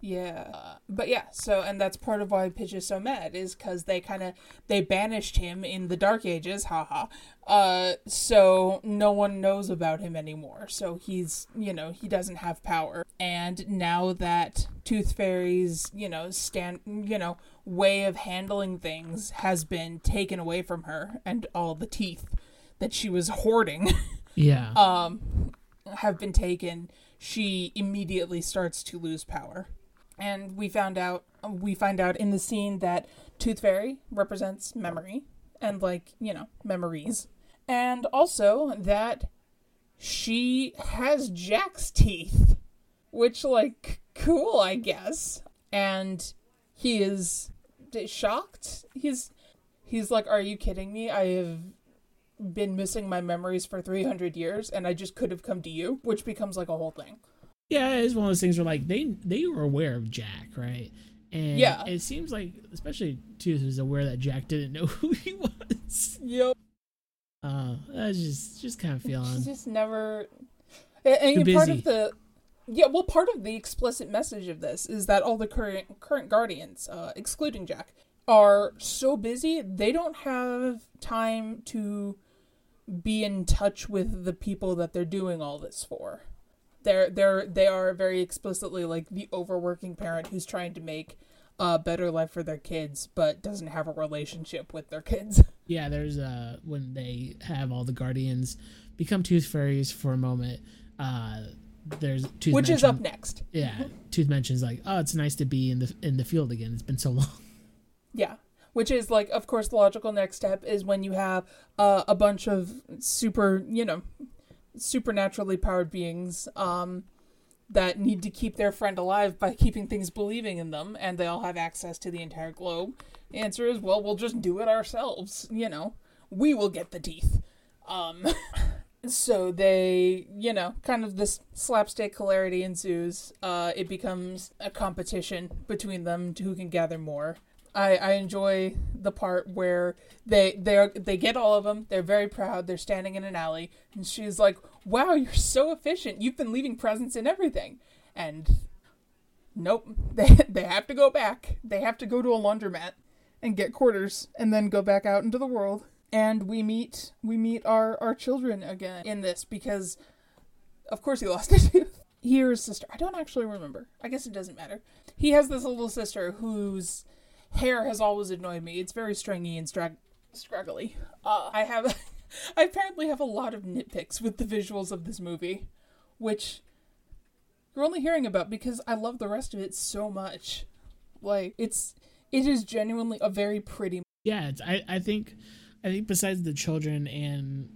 [SPEAKER 2] Yeah. Uh, but yeah, so and that's part of why Pitch is so mad is cuz they kind of they banished him in the dark ages, haha. Uh so no one knows about him anymore. So he's, you know, he doesn't have power. And now that Tooth Fairy's, you know, stand, you know, way of handling things has been taken away from her and all the teeth that she was hoarding
[SPEAKER 3] Yeah.
[SPEAKER 2] um, have been taken, she immediately starts to lose power. And we found out we find out in the scene that Tooth Fairy represents memory and like, you know, memories. And also that she has Jack's teeth, which like cool, I guess. And he is shocked. He's he's like, "Are you kidding me? I have been missing my memories for 300 years and I just could have come to you, which becomes like a whole thing.
[SPEAKER 3] yeah, it's one of those things where like they they were aware of Jack, right? And
[SPEAKER 2] Yeah.
[SPEAKER 3] it seems like especially Tooth was aware that Jack didn't know who he was.
[SPEAKER 2] Yep.
[SPEAKER 3] Uh, that's just just kind of feeling.
[SPEAKER 2] He's just never. And, and part of the. Yeah, well, part of the explicit message of this is that all the current current guardians, uh, excluding Jack, are so busy they don't have time to be in touch with the people that they're doing all this for. They're they're they are very explicitly like the overworking parent who's trying to make a better life for their kids but doesn't have a relationship with their kids.
[SPEAKER 3] Yeah, there's uh when they have all the guardians become tooth fairies for a moment. Uh, there's tooth
[SPEAKER 2] Which is up next.
[SPEAKER 3] Yeah, tooth mentions like, oh, it's nice to be in the in the field again. It's been so long.
[SPEAKER 2] Yeah. Which is like, of course, the logical next step is when you have uh, a bunch of super, you know, supernaturally powered beings um, that need to keep their friend alive by keeping things believing in them, and they all have access to the entire globe. The answer is, well, we'll just do it ourselves. You know, we will get the teeth. Um, so they, you know, kind of this slapstick hilarity ensues. Uh, it becomes a competition between them to who can gather more. I, I enjoy the part where they they they get all of them. They're very proud. They're standing in an alley, and she's like, "Wow, you're so efficient. You've been leaving presents and everything." And nope, they they have to go back. They have to go to a laundromat and get quarters and then go back out into the world and we meet we meet our our children again in this because of course he lost his tooth here's sister i don't actually remember i guess it doesn't matter he has this little sister whose hair has always annoyed me it's very stringy and strag- straggly uh, i have i apparently have a lot of nitpicks with the visuals of this movie which you're only hearing about because i love the rest of it so much like it's it is genuinely a very pretty
[SPEAKER 3] yeah it's, I, I think I think besides the children and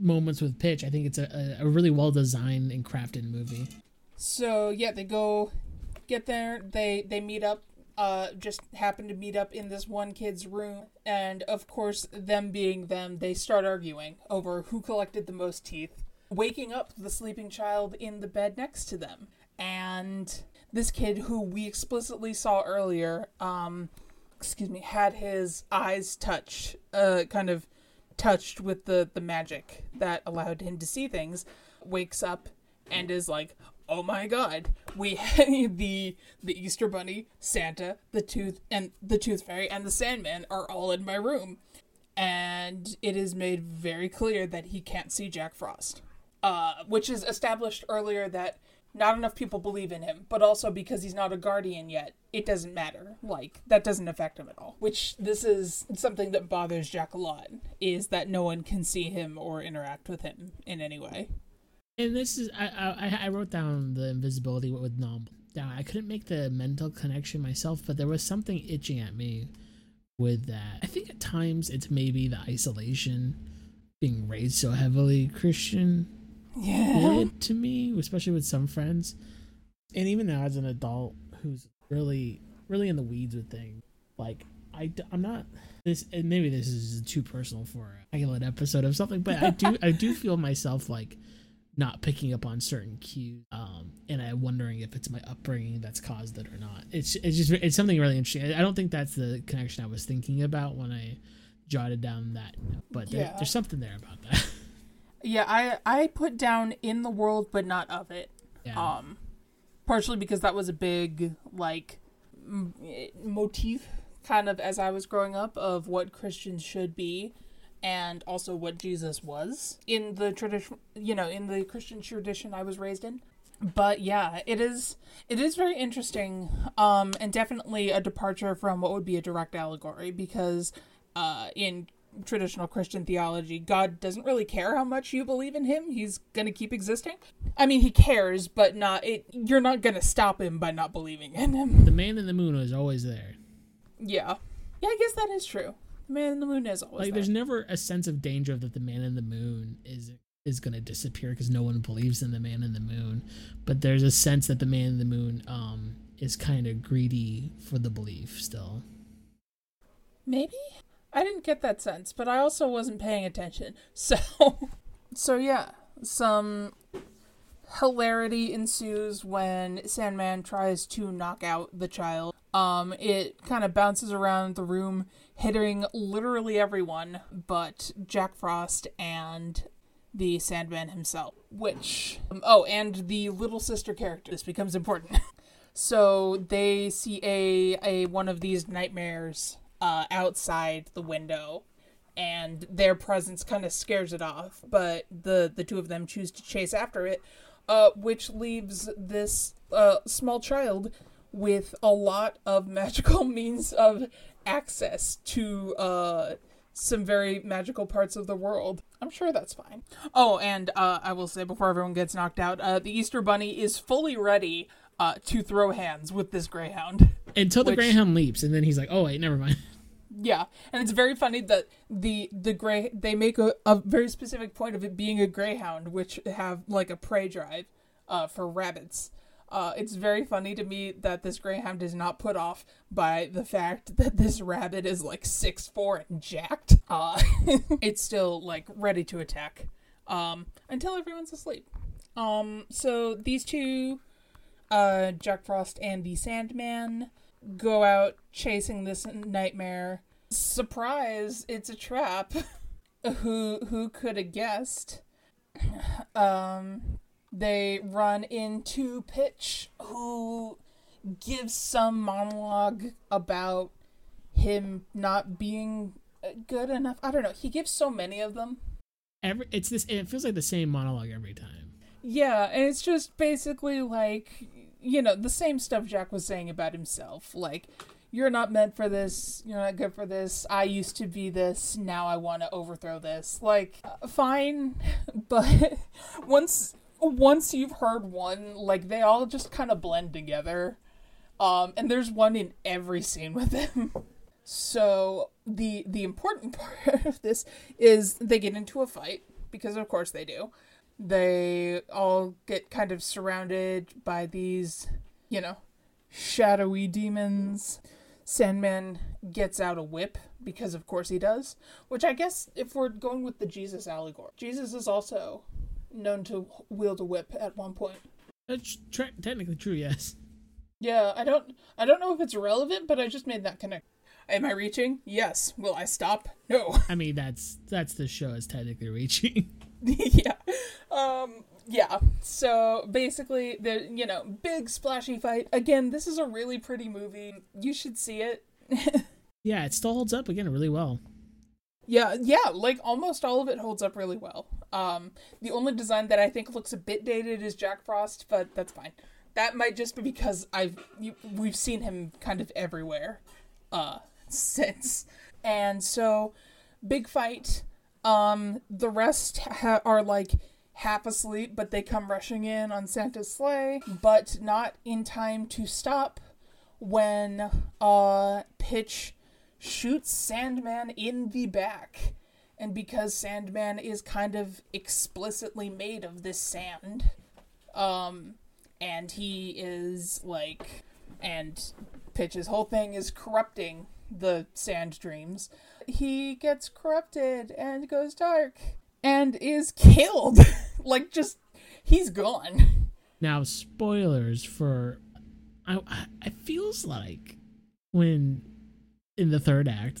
[SPEAKER 3] moments with Pitch, I think it's a, a really well designed and crafted movie.
[SPEAKER 2] So yeah, they go get there. They they meet up. Uh, just happen to meet up in this one kid's room, and of course, them being them, they start arguing over who collected the most teeth, waking up the sleeping child in the bed next to them, and this kid who we explicitly saw earlier, um, excuse me, had his eyes touched, uh, kind of touched with the the magic that allowed him to see things, wakes up and is like, "Oh my god, we the the Easter Bunny, Santa, the Tooth and the Tooth Fairy and the Sandman are all in my room." And it is made very clear that he can't see Jack Frost. Uh, which is established earlier that not enough people believe in him, but also because he's not a guardian yet, it doesn't matter. Like that doesn't affect him at all. Which this is something that bothers Jack a lot is that no one can see him or interact with him in any way.
[SPEAKER 3] And this is I I, I wrote down the invisibility with Nom. Down I couldn't make the mental connection myself, but there was something itching at me with that. I think at times it's maybe the isolation, being raised so heavily Christian
[SPEAKER 2] Yeah.
[SPEAKER 3] to me, especially with some friends. And even now, as an adult who's really, really in the weeds with things, like I, am not this. And maybe this is too personal for a regular episode of something, but I do, I do feel myself like not picking up on certain cues, um, and I'm wondering if it's my upbringing that's caused it or not. It's, it's just, it's something really interesting. I don't think that's the connection I was thinking about when I jotted down that, note, but there,
[SPEAKER 2] Yeah.
[SPEAKER 3] there's something there about that.
[SPEAKER 2] Yeah, I I put down in the world but not of it.
[SPEAKER 3] yeah.
[SPEAKER 2] Um partially because that was a big like m- motif kind of as I was growing up of what Christians should be and also what Jesus was in the tradition you know in the Christian tradition I was raised in but yeah it is it is very interesting um and definitely a departure from what would be a direct allegory because uh in traditional Christian theology, God doesn't really care how much you believe in him. He's going to keep existing. I mean, he cares, but not it you're not going to stop him by not believing in him.
[SPEAKER 3] the man in the moon is always there.
[SPEAKER 2] Yeah. Yeah, I guess that is true. The man in the moon is always
[SPEAKER 3] like
[SPEAKER 2] there.
[SPEAKER 3] there's never a sense of danger that the man in the moon is is going to disappear because no one believes in the man in the moon but there's a sense that the man in the moon um is kind of greedy for the belief still
[SPEAKER 2] Maybe? I didn't get that sense, but I also wasn't paying attention. So So yeah, some hilarity ensues when Sandman tries to knock out the child. Um it kind of bounces around the room hitting literally everyone but Jack Frost and the Sandman himself, which um, oh, and the little sister character. This becomes important. so they see a a one of these nightmares uh, outside the window, and their presence kind of scares it off. But the the two of them choose to chase after it, uh, which leaves this uh, small child with a lot of magical means of access to uh, some very magical parts of the world. I'm sure that's fine. Oh, and uh, I will say before everyone gets knocked out, uh, the Easter Bunny is fully ready uh, to throw hands with this Greyhound.
[SPEAKER 3] until the
[SPEAKER 2] Which-
[SPEAKER 3] greyhound leaps and then he's like oh wait never mind
[SPEAKER 2] Yeah, and it's very funny that the the gray they make a, a very specific point of it being a greyhound, which have like a prey drive uh, for rabbits. Uh, it's very funny to me that this greyhound is not put off by the fact that this rabbit is like six four and jacked. Uh, it's still like ready to attack um, until everyone's asleep. Um, so these two, uh, Jack Frost and the Sandman, go out chasing this nightmare. Surprise! It's a trap. who who could have guessed? Um, they run into Pitch, who gives some monologue about him not being good enough. I don't know. He gives so many of them.
[SPEAKER 3] Every it's this. It feels like the same monologue every time.
[SPEAKER 2] Yeah, and it's just basically like you know the same stuff Jack was saying about himself. Like you're not meant for this. You're not good for this. I used to be this. Now I want to overthrow this. Like uh, fine, but once once you've heard one, like they all just kind of blend together. Um, and there's one in every scene with him. So the the important part of this is they get into a fight because of course they do. They all get kind of surrounded by these, you know, shadowy demons. Sandman gets out a whip because of course he does, which I guess if we're going with the Jesus allegory, Jesus is also known to wield a whip at one point.
[SPEAKER 3] That's tra- technically true, yes.
[SPEAKER 2] Yeah, I don't I don't know if it's relevant, but I just made that connect. Am I reaching? Yes. Will I stop? No.
[SPEAKER 3] I mean, that's that's the show is technically reaching.
[SPEAKER 2] yeah. Um yeah. So basically the you know, big splashy fight. Again, this is a really pretty movie. You should see it.
[SPEAKER 3] yeah, it still holds up again really well.
[SPEAKER 2] Yeah, yeah, like almost all of it holds up really well. Um the only design that I think looks a bit dated is Jack Frost, but that's fine. That might just be because I've you, we've seen him kind of everywhere. Uh since. And so, big fight. Um, the rest ha- are like half asleep, but they come rushing in on Santa's sleigh, but not in time to stop when uh Pitch shoots Sandman in the back. And because Sandman is kind of explicitly made of this sand, um, and he is like, and Pitch's whole thing is corrupting the sand dreams, he gets corrupted and goes dark and is killed. like just he's gone.
[SPEAKER 3] Now spoilers for I I feels like when in the third act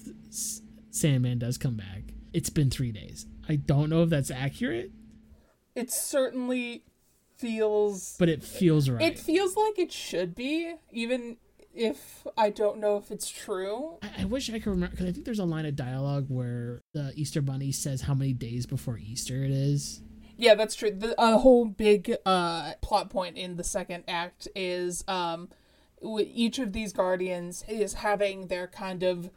[SPEAKER 3] Sandman does come back. It's been 3 days. I don't know if that's accurate.
[SPEAKER 2] It certainly feels
[SPEAKER 3] but it feels right.
[SPEAKER 2] It feels like it should be even if I don't know if it's true.
[SPEAKER 3] I, I wish I could remember because I think there's a line of dialogue where the Easter Bunny says how many days before Easter it is.
[SPEAKER 2] Yeah, that's true. The a whole big uh, plot point in the second act is um, each of these guardians is having their kind of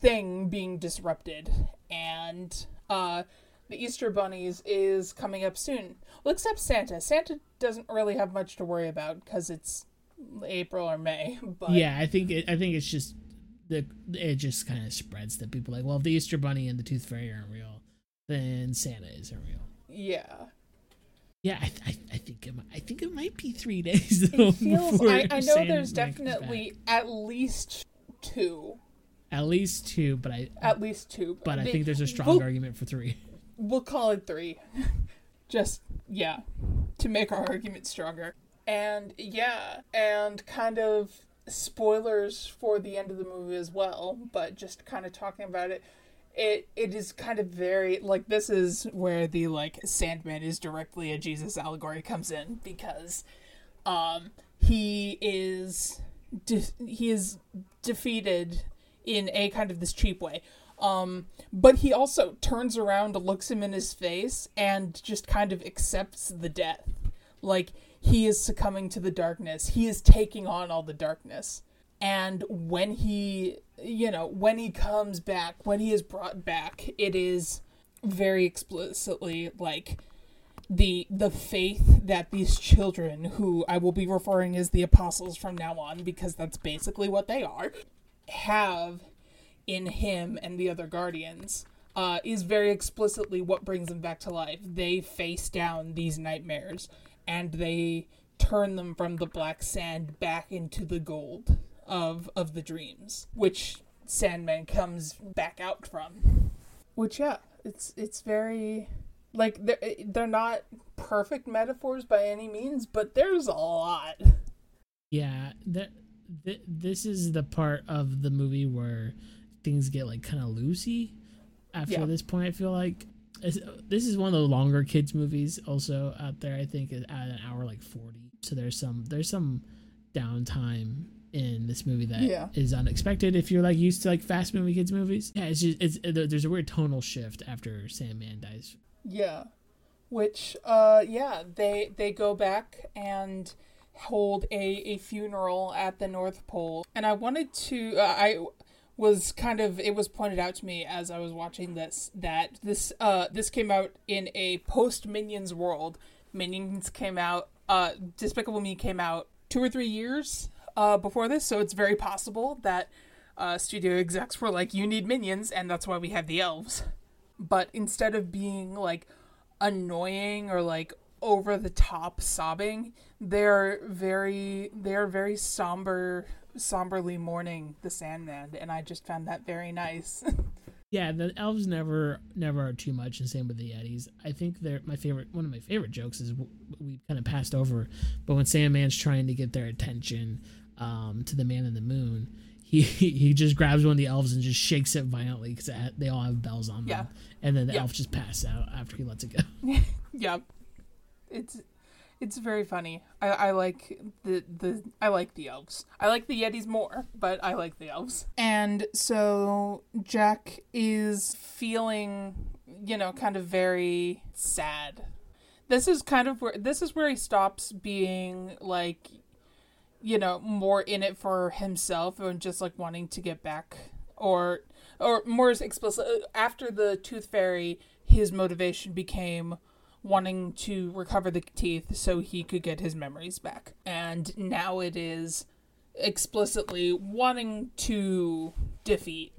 [SPEAKER 2] thing being disrupted, and uh, the Easter bunnies is coming up soon. Well, except Santa. Santa doesn't really have much to worry about because it's April or May. But
[SPEAKER 3] yeah, I think it, I think it's just the it just kind of spreads that people like, well, if the Easter Bunny and the Tooth Fairy aren't real, then Santa isn't real.
[SPEAKER 2] Yeah.
[SPEAKER 3] Yeah, I, I, I think it might, I think it might be three days though.
[SPEAKER 2] It feels, I, I know there's definitely at least two.
[SPEAKER 3] At least two, but I
[SPEAKER 2] at least two.
[SPEAKER 3] But they, I think there's a strong we'll, argument for three.
[SPEAKER 2] We'll call it three. Just yeah, to make our argument stronger. And yeah, and kind of spoilers for the end of the movie as well, but just kind of talking about it. It it is kind of very like this is where the like Sandman is directly a Jesus allegory comes in because um he is de- he is defeated in a kind of this cheap way. Um, but he also turns around, looks him in his face, and just kind of accepts the death. Like he is succumbing to the darkness. He is taking on all the darkness. And when he, you know, when he comes back, when he is brought back, it is very explicitly like the the faith that these children who I will be referring as the apostles from now on because that's basically what they are have in him and the other guardians uh, is very explicitly what brings them back to life. They face down these nightmares and they turn them from the black sand back into the gold of of the dreams, which Sandman comes back out from. Which yeah, it's it's very like they're eh, they're not perfect metaphors by any means, but there's a lot.
[SPEAKER 3] Yeah, that th- this is the part of the movie where things get like kind of loosey. After yeah. this point, I feel like this is one of the longer kids movies also out there. I think at an hour like forty. So there's some there's some downtime in this movie that is
[SPEAKER 2] Yeah.
[SPEAKER 3] unexpected if you're like used to like fast movie kids movies. Yeah, it's just it's it, there's a weird tonal shift after Sandman dies.
[SPEAKER 2] Yeah. Which uh yeah, they they go back and hold a a funeral at the North Pole. And I wanted to uh, I was kind of it was pointed out to me as I was watching this that this uh this came out in a post Minions world. Minions came out uh Despicable Me came out 2 or 3 years uh before this, so it's very possible that uh studio execs were like you need minions and that's why we have the elves but instead of being like annoying or like over the top sobbing they're very they're very somber somberly mourning the sandman and i just found that very nice
[SPEAKER 3] Yeah, the elves never never are too much, and same with the Yetis. I think they're my favorite. One of my favorite jokes is we kind of passed over, but when Sandman's trying to get their attention um, to the Man in the Moon, he he just grabs one of the elves and just shakes it violently because they all have bells on them,
[SPEAKER 2] Yeah.
[SPEAKER 3] and then the
[SPEAKER 2] Yeah.
[SPEAKER 3] elf just passes out after he lets it go.
[SPEAKER 2] yeah it's it's very funny i i like the the i like the elves i like the yetis more but i like the elves and so jack is feeling you know kind of very sad this is kind of where this is where he stops being like you know more in it for himself and just like wanting to get back or or more explicit after the tooth fairy his motivation became wanting to recover the teeth so he could get his memories back. And now it is explicitly wanting to defeat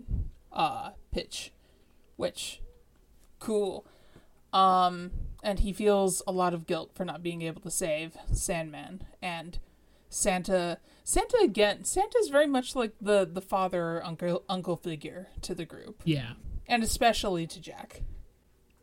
[SPEAKER 2] uh pitch which cool. Um and he feels a lot of guilt for not being able to save sandman. And Santa Santa again Santa's very much like the the father uncle uncle figure to the group
[SPEAKER 3] Yeah,
[SPEAKER 2] and especially to Jack.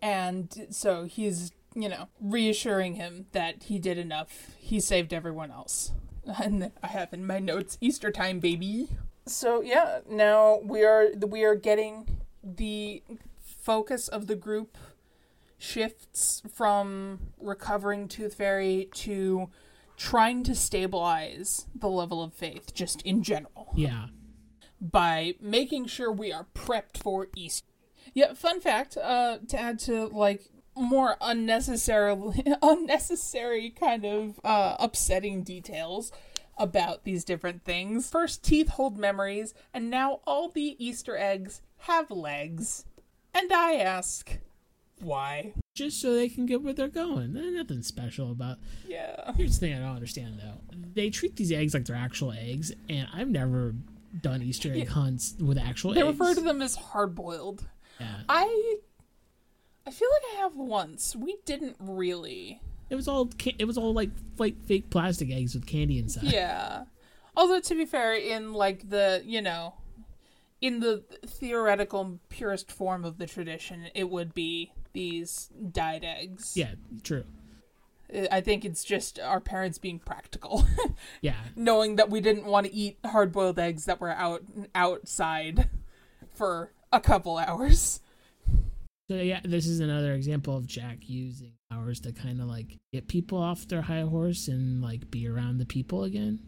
[SPEAKER 2] And so he's, you know, reassuring him that he did enough. He saved everyone else. And I have in my notes Easter time baby. So yeah, now we are we are getting the focus of the group shifts from recovering Tooth Fairy to trying to stabilize the level of faith just in general
[SPEAKER 3] yeah.
[SPEAKER 2] by making sure we are prepped for Easter. Yeah, fun fact, uh, to add to like more unnecessarily unnecessary kind of uh upsetting details about these different things. First teeth hold memories, and now all the Easter eggs have legs. And I ask, why?
[SPEAKER 3] Just so they can get where they're going. There's nothing special about.
[SPEAKER 2] Yeah.
[SPEAKER 3] Here's the thing I don't understand though. They treat these eggs like they're actual eggs, and I've never done Easter egg hunts with actual
[SPEAKER 2] They
[SPEAKER 3] eggs.
[SPEAKER 2] refer to them as hard boiled.
[SPEAKER 3] Yeah.
[SPEAKER 2] I I feel like I have once. We didn't really.
[SPEAKER 3] It was all it was all like like fake plastic eggs with candy inside.
[SPEAKER 2] Yeah. Although to be fair, in like the you know, in the theoretical purest form of the tradition, it would be these dyed eggs.
[SPEAKER 3] Yeah, true.
[SPEAKER 2] I think it's just our parents being practical,
[SPEAKER 3] Yeah.
[SPEAKER 2] knowing that we didn't want to eat hard boiled eggs that were out outside for a couple hours.
[SPEAKER 3] So yeah, this is another example of Jack using powers to kind of like get people off their high horse and like be around the people again.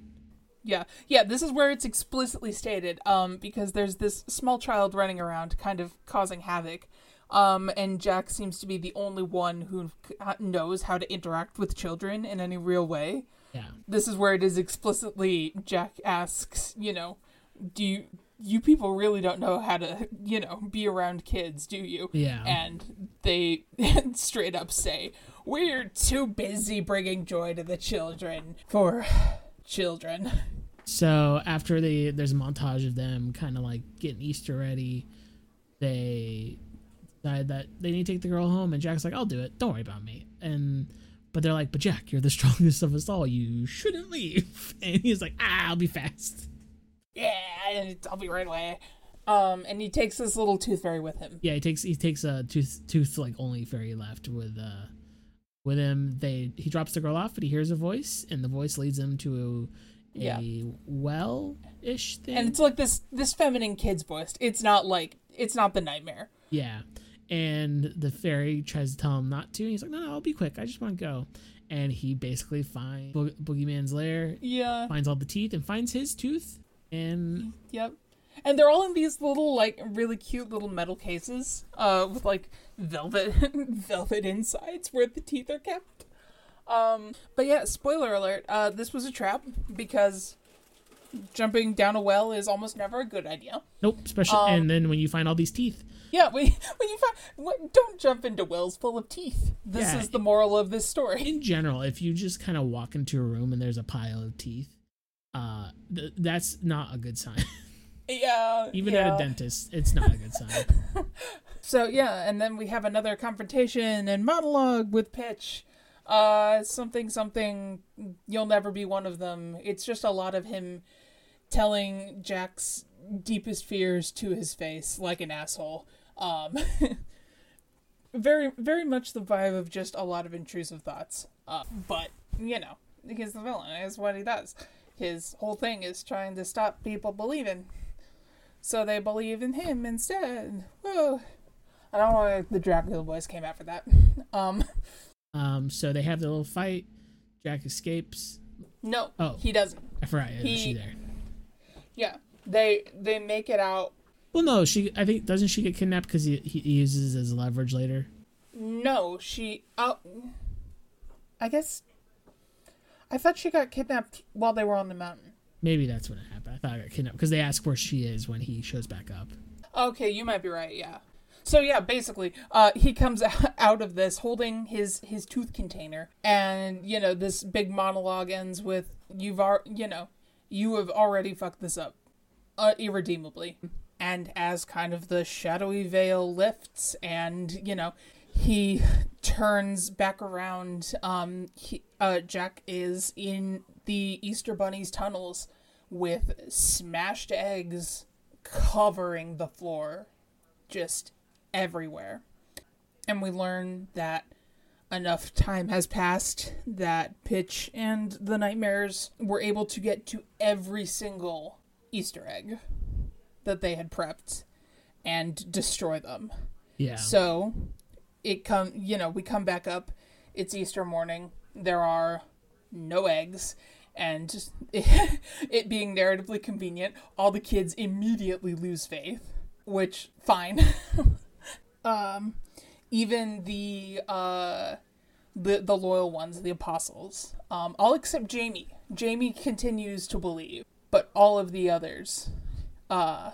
[SPEAKER 2] Yeah, yeah. This is where it's explicitly stated, um, because there's this small child running around, kind of causing havoc, um, and Jack seems to be the only one who knows how to interact with children in any real way.
[SPEAKER 3] Yeah.
[SPEAKER 2] This is where it is explicitly Jack asks, you know, do you you people really don't know how to, you know, be around kids, do you?
[SPEAKER 3] Yeah.
[SPEAKER 2] And they straight up say, "We're too busy bringing joy to the children for children."
[SPEAKER 3] So after they there's a montage of them kind of like getting Easter ready, they that they need to take the girl home, and Jack's like, "I'll do it. Don't worry about me." And but they're like, "But Jack, you're the strongest of us all. You shouldn't leave." And he's like, "Ah, I'll be fast."
[SPEAKER 2] yeah, I'll be right away. Um, and he takes this little tooth fairy with him.
[SPEAKER 3] Yeah, he takes he takes a tooth tooth like only fairy left with uh with him. They he drops the girl off, but he hears a voice, and the voice leads him to a,
[SPEAKER 2] Yeah.
[SPEAKER 3] a well ish thing.
[SPEAKER 2] And it's like this this feminine kid's voice. It's not like it's not the nightmare.
[SPEAKER 3] Yeah. And the fairy tries to tell him not to. And he's like, "No, no, I'll be quick. I just want to go." And he basically finds Bo- Boogeyman's lair,
[SPEAKER 2] Yeah.
[SPEAKER 3] finds all the teeth, and finds his tooth. And
[SPEAKER 2] Yep. And they're all in these little, like, really cute little metal cases, uh, with like velvet, velvet insides where the teeth are kept. Um, but yeah, spoiler alert. Uh, this was a trap because jumping down a well is almost never a good idea.
[SPEAKER 3] nope, especially.
[SPEAKER 2] Um,
[SPEAKER 3] and then when you find all these teeth,
[SPEAKER 2] Yeah, we, when you find, don't jump into wells full of teeth. This
[SPEAKER 3] Yeah.
[SPEAKER 2] is the moral of this story.
[SPEAKER 3] in general, if you just kind of walk into a room and there's a pile of teeth, uh, th- that's not a good sign.
[SPEAKER 2] Yeah.
[SPEAKER 3] Even
[SPEAKER 2] yeah.
[SPEAKER 3] at a dentist, it's not a good sign.
[SPEAKER 2] So yeah, and then we have another confrontation and monologue with Pitch. Uh, something, something. You'll never be one of them. It's just a lot of him telling Jack's deepest fears to his face, like an asshole. Um, very, very much the vibe of just a lot of intrusive thoughts. Uh, but you know, he's the villain. Is what he does. His whole thing is trying to stop people believing, so they believe in him instead. Whoa. I don't know why the Dracula boys came after that. Um,
[SPEAKER 3] Um, so they have their little fight. Jack escapes.
[SPEAKER 2] no,
[SPEAKER 3] Oh.
[SPEAKER 2] he doesn't.
[SPEAKER 3] I forgot.
[SPEAKER 2] He-
[SPEAKER 3] there?
[SPEAKER 2] Yeah, they they make it out.
[SPEAKER 3] Well, no. She. I think doesn't she get kidnapped because he, he uses as leverage later.
[SPEAKER 2] No, she. Oh, I guess. I thought she got kidnapped while they were on the mountain.
[SPEAKER 3] Maybe that's when it happened. I thought I got kidnapped because they ask where she is when he shows back up.
[SPEAKER 2] Okay, you might be right. Yeah. So yeah, basically, uh, he comes out of this holding his his tooth container, and you know this big monologue ends with "You've ar- you know, you have already fucked this up, uh, irredeemably." And as kind of the shadowy veil lifts, and you know, he turns back around. Um, he, uh, Jack is in the Easter Bunny's tunnels with smashed eggs covering the floor just everywhere. And we learn that enough time has passed that Pitch and the Nightmares were able to get to every single Easter egg that they had prepped and destroy them.
[SPEAKER 3] Yeah.
[SPEAKER 2] So it come you know, we come back up, it's Easter morning, there are no eggs, and it being narratively convenient, all the kids immediately lose faith. Which fine. um even the uh the the loyal ones, the apostles. Um all except Jamie. Jamie continues to believe, but all of the others uh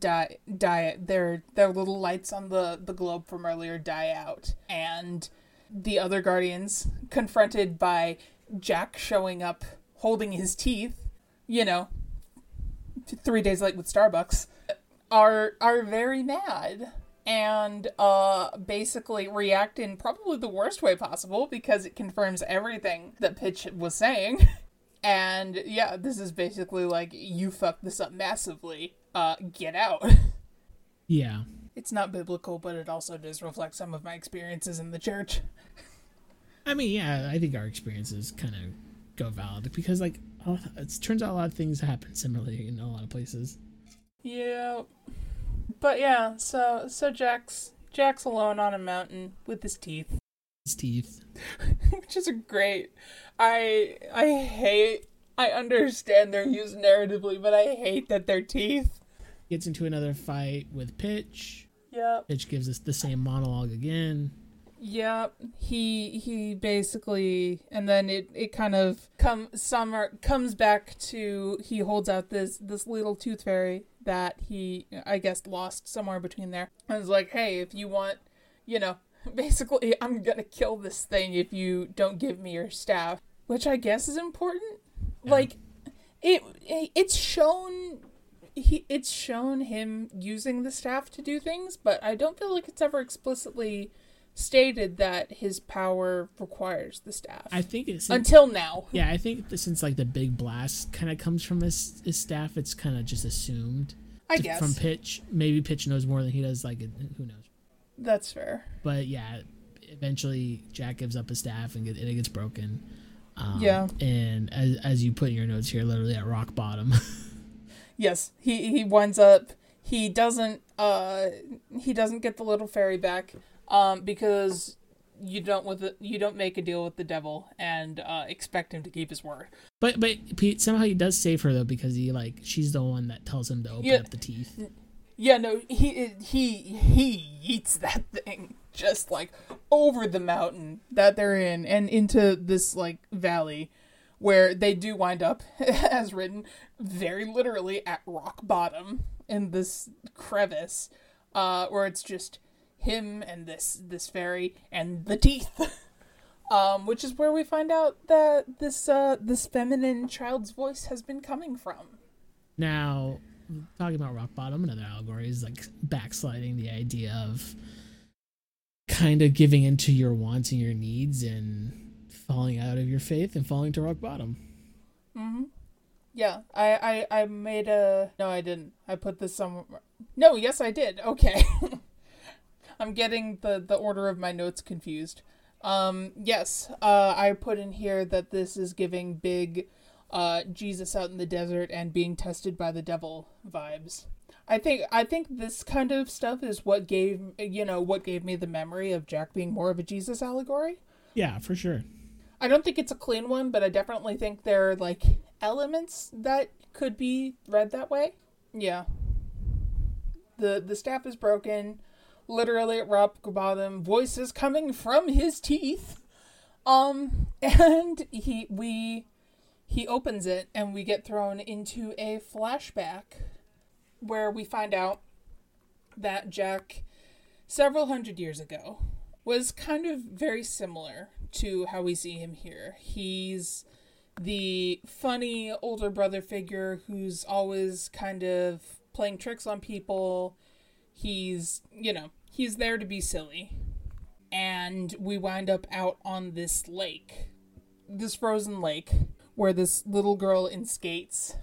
[SPEAKER 2] die die their their little lights on the the globe from earlier die out. And the other guardians confronted by jack showing up holding his teeth you know three days late with starbucks are are very mad. And uh basically react in probably the worst way possible because it confirms everything that pitch was saying and yeah this is basically like you fucked this up massively uh get out
[SPEAKER 3] yeah.
[SPEAKER 2] it's not biblical but it also does reflect some of my experiences in the church
[SPEAKER 3] I mean, yeah. I think our experiences kind of go valid because, like, it turns out a lot of things happen similarly in a lot of places.
[SPEAKER 2] yeah but yeah so so jack's jack's alone on a mountain with his teeth
[SPEAKER 3] His teeth.
[SPEAKER 2] which is great i i hate i understand they're used narratively but i hate that they're teeth
[SPEAKER 3] Gets into another fight with Pitch.
[SPEAKER 2] yep
[SPEAKER 3] Pitch gives us the same monologue again.
[SPEAKER 2] Yep. He he basically and then it it kind of come summer comes back to he holds out this this little tooth fairy that he I guess lost somewhere between there. And was like, "Hey, if you want, you know, basically I'm going to kill this thing if you don't give me your staff." Which I guess is important. Like it, it it's shown he it's shown him using the staff to do things, but I don't feel like it's ever explicitly stated that his power requires the staff
[SPEAKER 3] I think it's
[SPEAKER 2] until now.
[SPEAKER 3] yeah. I think since like the big blast kind of comes from his, his staff, it's kind of just assumed
[SPEAKER 2] I
[SPEAKER 3] to-
[SPEAKER 2] guess
[SPEAKER 3] from Pitch. Maybe Pitch knows more than he does. Like, who knows?
[SPEAKER 2] That's fair.
[SPEAKER 3] But yeah, eventually Jack gives up his staff and, get, and it gets broken. Um,
[SPEAKER 2] Yeah.
[SPEAKER 3] And as, as you put in your notes here, literally at rock bottom.
[SPEAKER 2] Yes, he he winds up he doesn't uh he doesn't get the little fairy back um because you don't with the, you don't make a deal with the devil and uh, expect him to keep his word.
[SPEAKER 3] But but Pete somehow he does save her though because he like she's the one that tells him to open
[SPEAKER 2] Yeah.
[SPEAKER 3] up the teeth.
[SPEAKER 2] Yeah, no, he he he eats that thing just like over the mountain that they're in and into this like valley where they do wind up as written very literally at rock bottom in this crevice uh where it's just him and this this fairy and the teeth. Um which is where we find out that this uh this feminine child's voice has been coming from.
[SPEAKER 3] Now, talking about rock bottom, another allegory is like backsliding the idea of kind of giving into your wants and your needs and falling out of your faith and falling to rock bottom. Hmm.
[SPEAKER 2] Yeah, I, I, I made a. No, I didn't. I put this somewhere. No, yes, I did. Okay. I'm getting the, the order of my notes confused. Um, yes, uh, I put in here that this is giving big uh, Jesus out in the desert and being tested by the devil vibes. I think I think this kind of stuff is what gave you know what gave me the memory of Jack being more of a Jesus allegory.
[SPEAKER 3] Yeah, for sure.
[SPEAKER 2] I don't think it's a clean one, but I definitely think there are like elements that could be read that way. Yeah. The the staff is broken, literally at rock bottom, voices coming from his teeth. Um and he we he opens it and we get thrown into a flashback where we find out that Jack several hundred years ago was kind of very similar to how we see him here. He's the funny older brother figure who's always kind of playing tricks on people. He's, you know, he's there to be silly. And we wind up out on this lake, this frozen lake, where this little girl in skates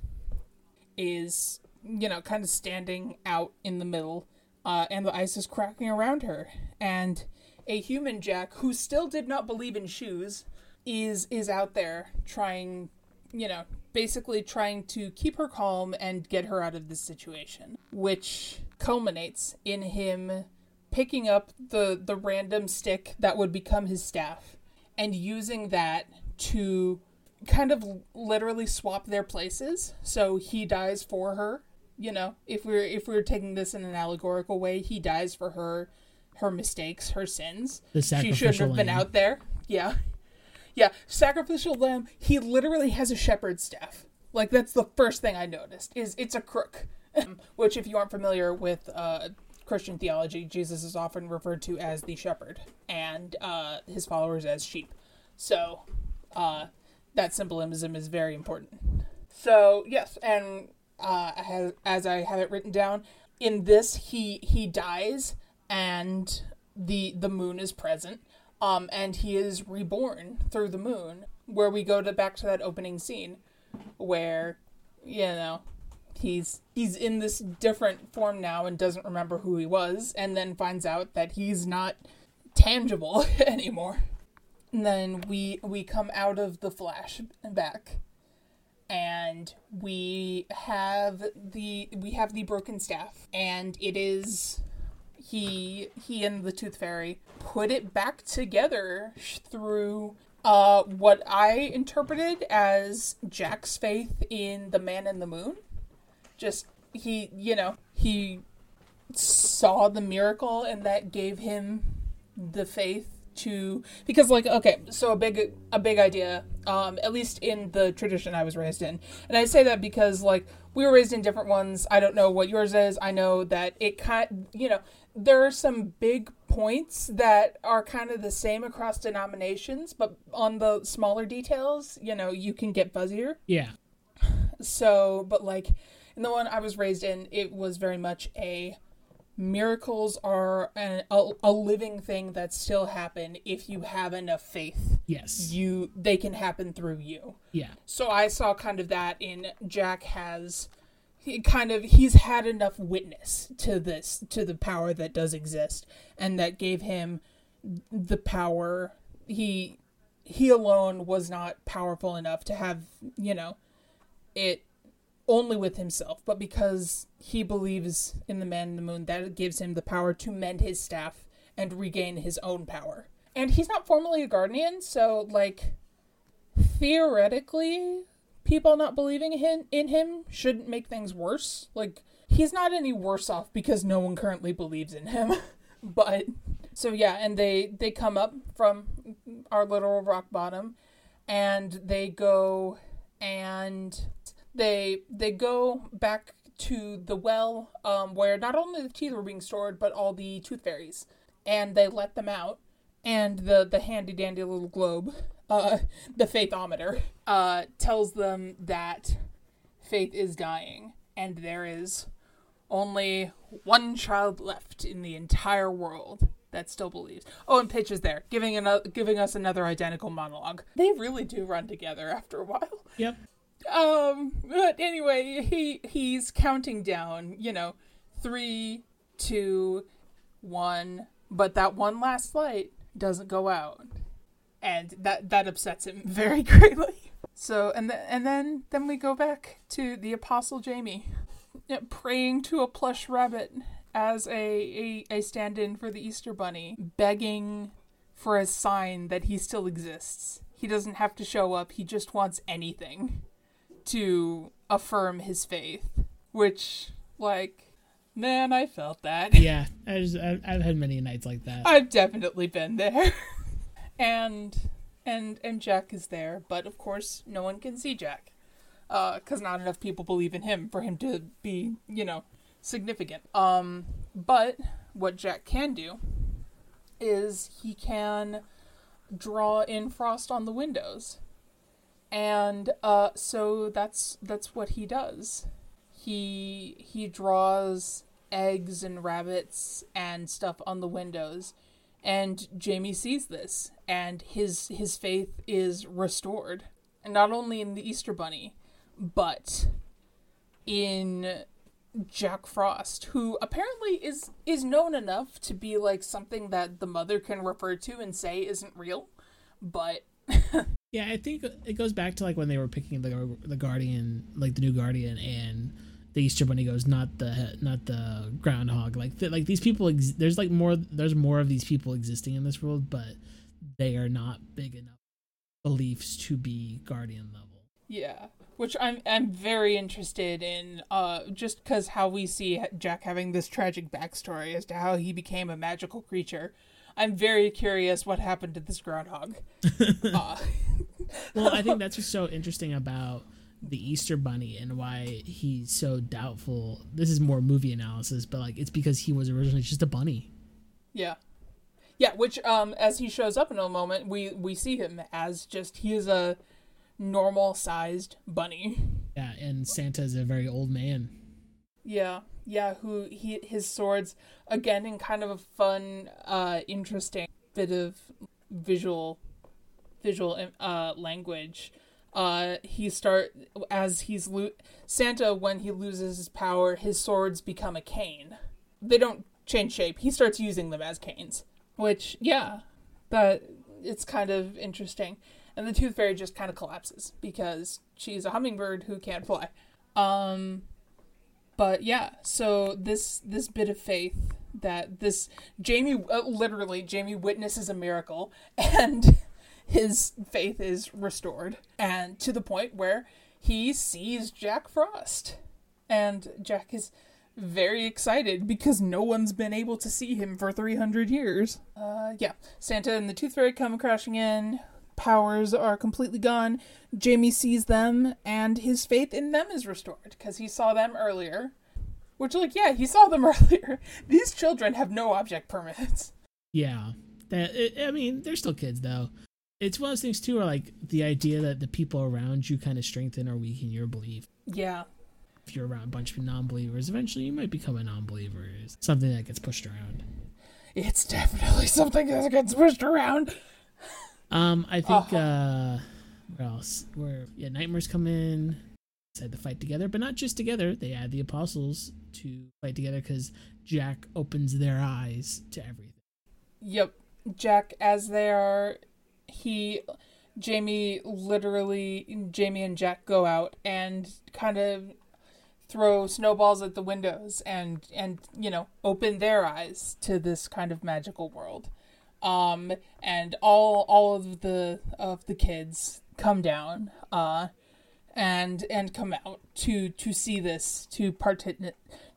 [SPEAKER 2] is, you know, kind of standing out in the middle, uh, and the ice is cracking around her. And a human Jack who still did not believe in shoes is is out there trying, you know, basically trying to keep her calm and get her out of this situation, which culminates in him picking up the the random stick that would become his staff and using that to kind of literally swap their places so he dies for her you know? If we're if we're taking this in an allegorical way he dies for her her mistakes her sins.
[SPEAKER 3] The
[SPEAKER 2] she shouldn't
[SPEAKER 3] sacrificial
[SPEAKER 2] have been
[SPEAKER 3] lamb.
[SPEAKER 2] out there. Yeah. Yeah sacrificial lamb he literally has a shepherd's staff. Like that's the first thing i noticed is it's a crook. Which if you aren't familiar with uh christian theology jesus is often referred to as the shepherd and uh his followers as sheep. So uh that symbolism is very important so yes, and uh, as I have it written down in this, he he dies, and the the moon is present, um, and he is reborn through the moon. Where we go to back to that opening scene, where you know he's he's in this different form now and doesn't remember who he was, and then finds out that he's not tangible anymore. And then we we come out of the flashback and we have the we have the broken staff and it is he he and the tooth fairy put it back together through uh what i interpreted as jack's faith in the man in the moon. Just he you know he saw the miracle and that gave him the faith to because like okay so a big a big idea um at least in the tradition i was raised in. And i say that because like we were raised in different ones. I don't know what yours is. I know that it kind you know there are some big points that are kind of the same across denominations but on the smaller details you know you can get fuzzier.
[SPEAKER 3] Yeah.
[SPEAKER 2] so, but like in the one I was raised in, it was very much a miracles are an, a, a living thing that still happen if you have enough faith.
[SPEAKER 3] Yes.
[SPEAKER 2] You they can happen through you.
[SPEAKER 3] Yeah.
[SPEAKER 2] So I saw kind of that in Jack has he kind of he's had enough witness to this to the power that does exist and that gave him the power he he alone was not powerful enough to have you know it only with himself, but because he believes in the man in the moon, that gives him the power to mend his staff and regain his own power. And he's not formally a guardian, so like theoretically, people not believing in in him shouldn't make things worse. Like he's not any worse off because no one currently believes in him. but so yeah, and they they come up from our little rock bottom and they go and they they go back to the well um, where not only the teeth were being stored but all the tooth fairies and they let them out and the the handy dandy little globe uh, the faithometer uh, tells them that faith is dying and there is only one child left in the entire world that still believes. Oh, and Pitch is there, giving another, giving us another identical monologue. They really do run together after a while.
[SPEAKER 3] Yep.
[SPEAKER 2] Um, but anyway, he he's counting down. You know, three, two, one. But that one last light doesn't go out, and that that upsets him very greatly. So, and then and then then we go back to the Apostle Jamie, praying to a plush rabbit as a, a, a stand in for the Easter Bunny, begging for a sign that he still exists. He doesn't have to show up, he just wants anything to affirm his faith. Which, like, man, I felt that.
[SPEAKER 3] Yeah, I just, I've had many nights like that.
[SPEAKER 2] I've definitely been there. and and and Jack is there, but of course, no one can see Jack because uh, not enough people believe in him for him to be, you know, significant. Um, but what Jack can do is he can draw in frost on the windows. And uh, so that's that's what he does. He he draws eggs and rabbits and stuff on the windows and Jamie sees this and his his faith is restored. And not only in the Easter bunny, but in Jack Frost, who apparently is is known enough to be like something that the mother can refer to and say isn't real, but
[SPEAKER 3] yeah, I think it goes back to like when they were picking the the Guardian, like the new Guardian, and the Easter Bunny goes, not the not the groundhog. Like like these people, ex- there's like more there's more of these people existing in this world, but they are not big enough beliefs to be Guardian level.
[SPEAKER 2] Yeah which I'm I'm very interested in, uh, just because how we see Jack having this tragic backstory as to how he became a magical creature. I'm very curious what happened to this groundhog. uh.
[SPEAKER 3] well, I think that's what's so interesting about the Easter Bunny and why he's so doubtful. This is more movie analysis, but like it's because he was originally just a bunny.
[SPEAKER 2] Yeah. Yeah, which um as he shows up in a moment, we we see him as just he is a normal sized bunny.
[SPEAKER 3] Yeah, and Santa is a very old man.
[SPEAKER 2] Yeah, yeah. Who he his swords again in kind of a fun, uh, interesting bit of visual, visual uh language. Uh, he start as he's lo- Santa when he loses his power, his swords become a cane. They don't change shape. He starts using them as canes, which yeah, but it's kind of interesting and the tooth fairy just kind of collapses because she's a hummingbird who can't fly. Um, but yeah, so this this bit of faith that this Jamie uh, literally Jamie witnesses a miracle and his faith is restored and to the point where he sees Jack Frost and Jack is very excited because no one's been able to see him for 300 years. Uh, yeah, Santa and the Tooth Fairy come crashing in powers are completely gone. Jamie sees them, and his faith in them is restored because he saw them earlier. Which, like, yeah, he saw them earlier. These children have no object permanence.
[SPEAKER 3] Yeah, that I mean, they're still kids though. It's one of those things too, where like the idea that the people around you kind of strengthen or weaken your belief.
[SPEAKER 2] Yeah.
[SPEAKER 3] If you're around a bunch of non-believers, eventually you might become a non-believer. It's something that gets pushed around.
[SPEAKER 2] It's definitely something that gets pushed around.
[SPEAKER 3] Um, I think uh-huh. uh where else? Where yeah, nightmares come in, decide to fight together, but not just together. They add the apostles to fight together because Jack opens their eyes to everything.
[SPEAKER 2] Yep, Jack as they are, he, Jamie literally, Jamie and Jack go out and kind of throw snowballs at the windows and and you know open their eyes to this kind of magical world um and all all of the of the kids come down uh and and come out to to see this to parti-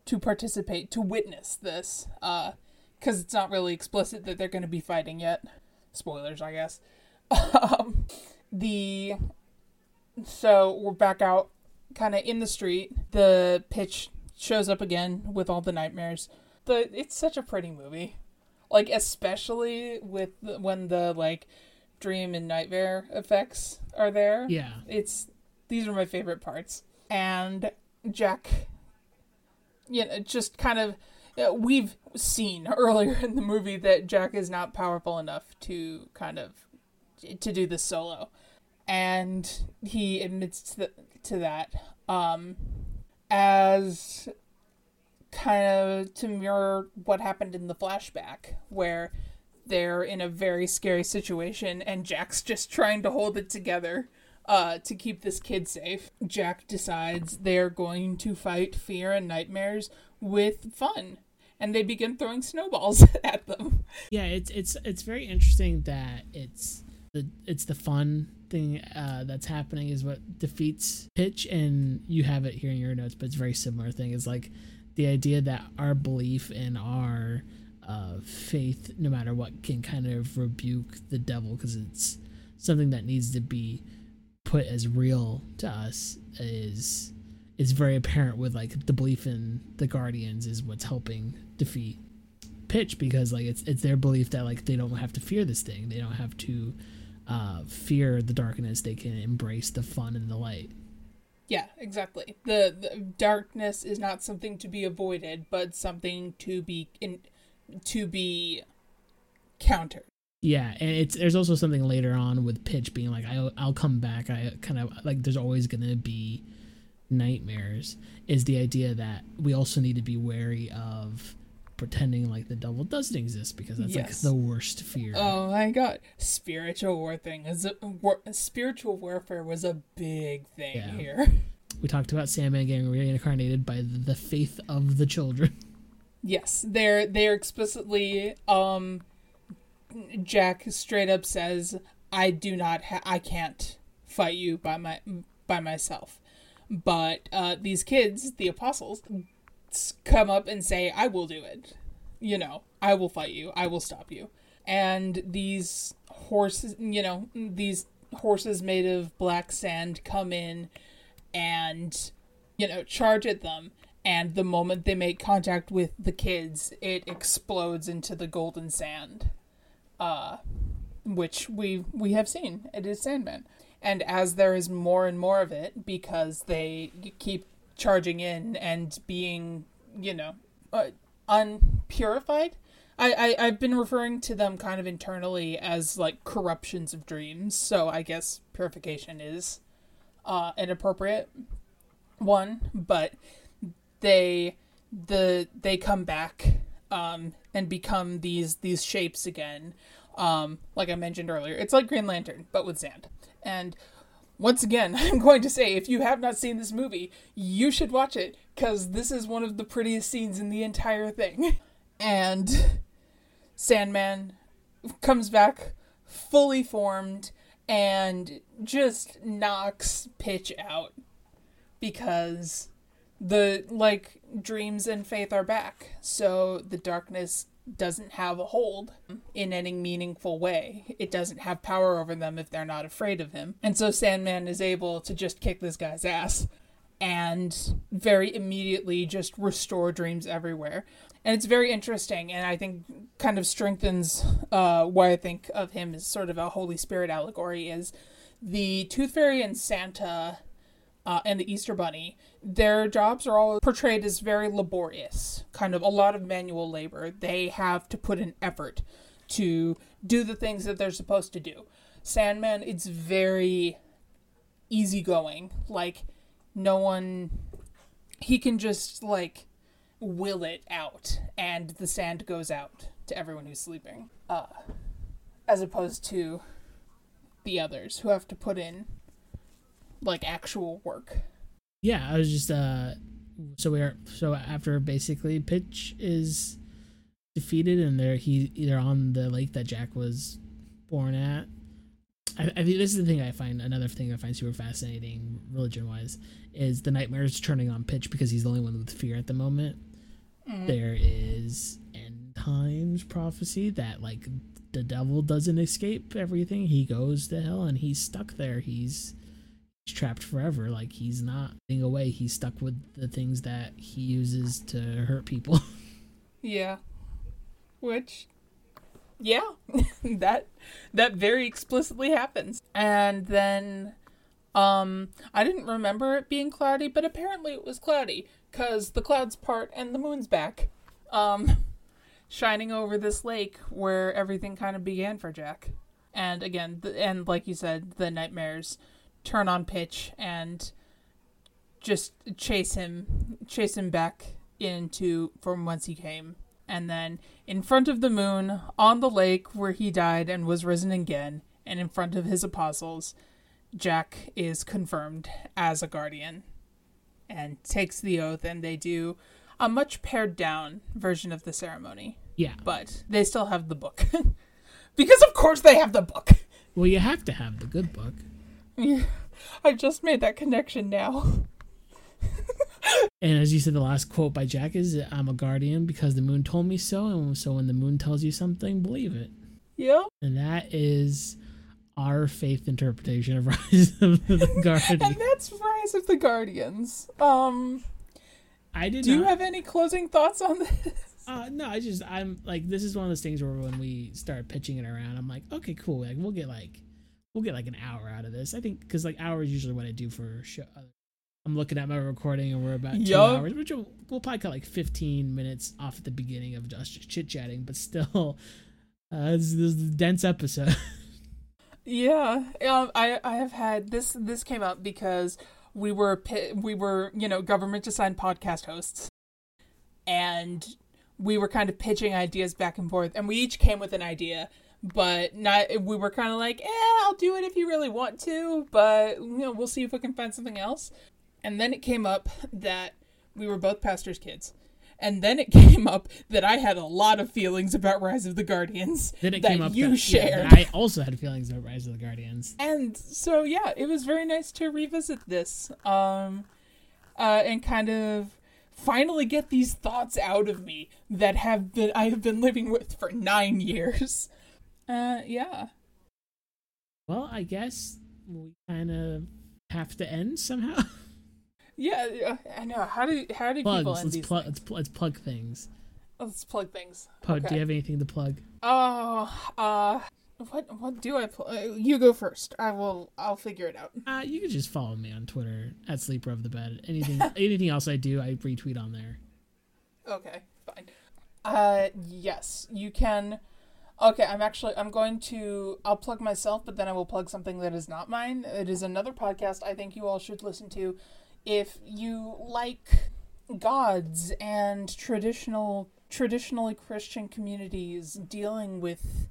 [SPEAKER 2] to participate to witness this uh because it's not really explicit that they're going to be fighting yet spoilers i guess um the so we're back out kind of in the street. The pitch shows up again with all the nightmares. The it's such a pretty movie. Like especially with the, when the like dream and nightmare effects are there.
[SPEAKER 3] Yeah.
[SPEAKER 2] It's these are my favorite parts. And Jack you know just kind of uh, we've seen earlier in the movie that Jack is not powerful enough to kind of to do this solo and he admits to, to that um, as kind of to mirror what happened in the flashback where they're in a very scary situation and Jack's just trying to hold it together uh, to keep this kid safe. Jack decides they're going to fight fear and nightmares with fun and they begin throwing snowballs at them.
[SPEAKER 3] Yeah, it's it's it's very interesting that it's the it's the fun thing uh, that's happening is what defeats pitch and you have it here in your notes but it's very similar thing it's like the idea that our belief in our uh, faith no matter what can kind of rebuke the devil because it's something that needs to be put as real to us is is very apparent with like the belief in the guardians is what's helping defeat pitch because like it's it's their belief that like they don't have to fear this thing they don't have to uh, fear the darkness, they can embrace the fun and the light.
[SPEAKER 2] Yeah, exactly. The, the darkness is not something to be avoided, but something to be in, to be countered.
[SPEAKER 3] Yeah, and it's there's also something later on with Pitch being like, "I'll I'll come back." I kind of like there's always gonna be nightmares. Is the idea that we also need to be wary of pretending like the devil doesn't exist because that's yes. like the worst fear.
[SPEAKER 2] Oh my god, spiritual war thing is a, war, spiritual warfare was a big thing yeah. here.
[SPEAKER 3] We talked about Sandman getting reincarnated by the faith of the children.
[SPEAKER 2] Yes, they're they're explicitly um Jack straight up says, "I do not ha- I can't fight you by my by myself." But uh, these kids, the apostles, come up and say, I will do it. You know, I will fight you. I will stop you. And these horses, you know, these horses made of black sand come in and, you know, charge at them. And the moment they make contact with the kids, it explodes into the golden sand. Uh, which we we have seen. It is Sandman. And as there is more and more of it, because they keep charging in and being, you know, uh, unpurified. I, I, I've been referring to them kind of internally as like corruptions of dreams, so I guess purification is uh, an appropriate one, but they the they come back um, and become these these shapes again. Um, like I mentioned earlier, it's like Green Lantern, but with sand. And once again, I'm going to say if you have not seen this movie, you should watch it because this is one of the prettiest scenes in the entire thing. And Sandman comes back fully formed and just knocks Pitch out because the like dreams and faith are back. So the darkness doesn't have a hold in any meaningful way. It doesn't have power over them if they're not afraid of him. And so Sandman is able to just kick this guy's ass and very immediately just restore dreams everywhere. And it's very interesting, and I think kind of strengthens uh, why I think of him as sort of a Holy Spirit allegory is the Tooth Fairy and Santa uh, and the Easter Bunny, their jobs are all portrayed as very laborious, kind of a lot of manual labor. They have to put in effort to do the things that they're supposed to do. Sandman, it's very easygoing. Like, no one. He can just, like, will it out, and the sand goes out to everyone who's sleeping. Uh, as opposed to the others who have to put in like actual work.
[SPEAKER 3] Yeah, I was just uh so we're so after basically Pitch is defeated and they're he they're on the lake that Jack was born at. I, I think this is the thing I find another thing I find super fascinating religion wise is the nightmares turning on Pitch because he's the only one with fear at the moment. There is end times prophecy that like the devil doesn't escape everything. He goes to hell and he's stuck there. He's trapped forever. Like he's not getting away. He's stuck with the things that he uses to hurt people.
[SPEAKER 2] Yeah. Which yeah, that that very explicitly happens. And then um I didn't remember it being cloudy, but apparently it was cloudy cuz the clouds part and the moon's back. Um shining over this lake where everything kind of began for Jack. And again, and like you said, the nightmares turn on pitch and just chase him chase him back into from whence he came and then in front of the moon on the lake where he died and was risen again and in front of his apostles jack is confirmed as a guardian and takes the oath and they do a much pared down version of the ceremony
[SPEAKER 3] yeah.
[SPEAKER 2] but they still have the book because of course they have the book
[SPEAKER 3] Well, you have to have the good book.
[SPEAKER 2] i just made that connection now
[SPEAKER 3] And as you said, the last quote by Jack is, "I'm a guardian because the moon told me so." And so when the moon tells you something, believe it.
[SPEAKER 2] yep
[SPEAKER 3] And that is our faith interpretation of Rise of the Guardians.
[SPEAKER 2] and that's rise of the guardians um
[SPEAKER 3] I did
[SPEAKER 2] Do you have any closing thoughts on this?
[SPEAKER 3] Uh, no, I just I'm like this is one of those things where when we start pitching it around, I'm like, okay, cool. Like we'll get like we'll get like an hour out of this. I think because like hour is usually what I do for show. I'm looking at my recording and we're about two hours, which will, we'll probably cut like 15 minutes off at the beginning of just chit chatting, but still, uh, this, this is a dense episode.
[SPEAKER 2] Yeah, um, I I have had this. This came up because we were we were you know government assigned podcast hosts, and we were kind of pitching ideas back and forth, and we each came with an idea, but not. We were kind of like, eh, I'll do it if you really want to, but you know we'll see if we can find something else. And then it came up that we were both pastors' kids. And then it came up that I had a lot of feelings about Rise of the Guardians
[SPEAKER 3] then it
[SPEAKER 2] that
[SPEAKER 3] came up
[SPEAKER 2] you
[SPEAKER 3] that,
[SPEAKER 2] shared.
[SPEAKER 3] that I also had feelings about Rise of the Guardians.
[SPEAKER 2] and so yeah it was very nice to revisit this um uh and kind of finally get these thoughts out of me that have been i have been living with for nine years uh yeah
[SPEAKER 3] Well, I guess we kind of have to end somehow.
[SPEAKER 2] yeah i know how do how do people end
[SPEAKER 3] Let's
[SPEAKER 2] these
[SPEAKER 3] plug.
[SPEAKER 2] things?
[SPEAKER 3] Let's, pl- let's plug things.
[SPEAKER 2] let's plug things
[SPEAKER 3] Pod, do you have anything to plug?
[SPEAKER 2] oh uh what what do i pl- uh, you go first i will i'll figure it out
[SPEAKER 3] Uh, you can just follow me on Twitter at Sleeper of the Bed. Anything, anything else I do, I retweet on there.
[SPEAKER 2] Okay, fine. Uh, yes, you can. Okay, I'm actually I'm going to I'll plug myself, but then I will plug something that is not mine. It is another podcast I think you all should listen to if you like gods and traditional traditionally Christian communities dealing with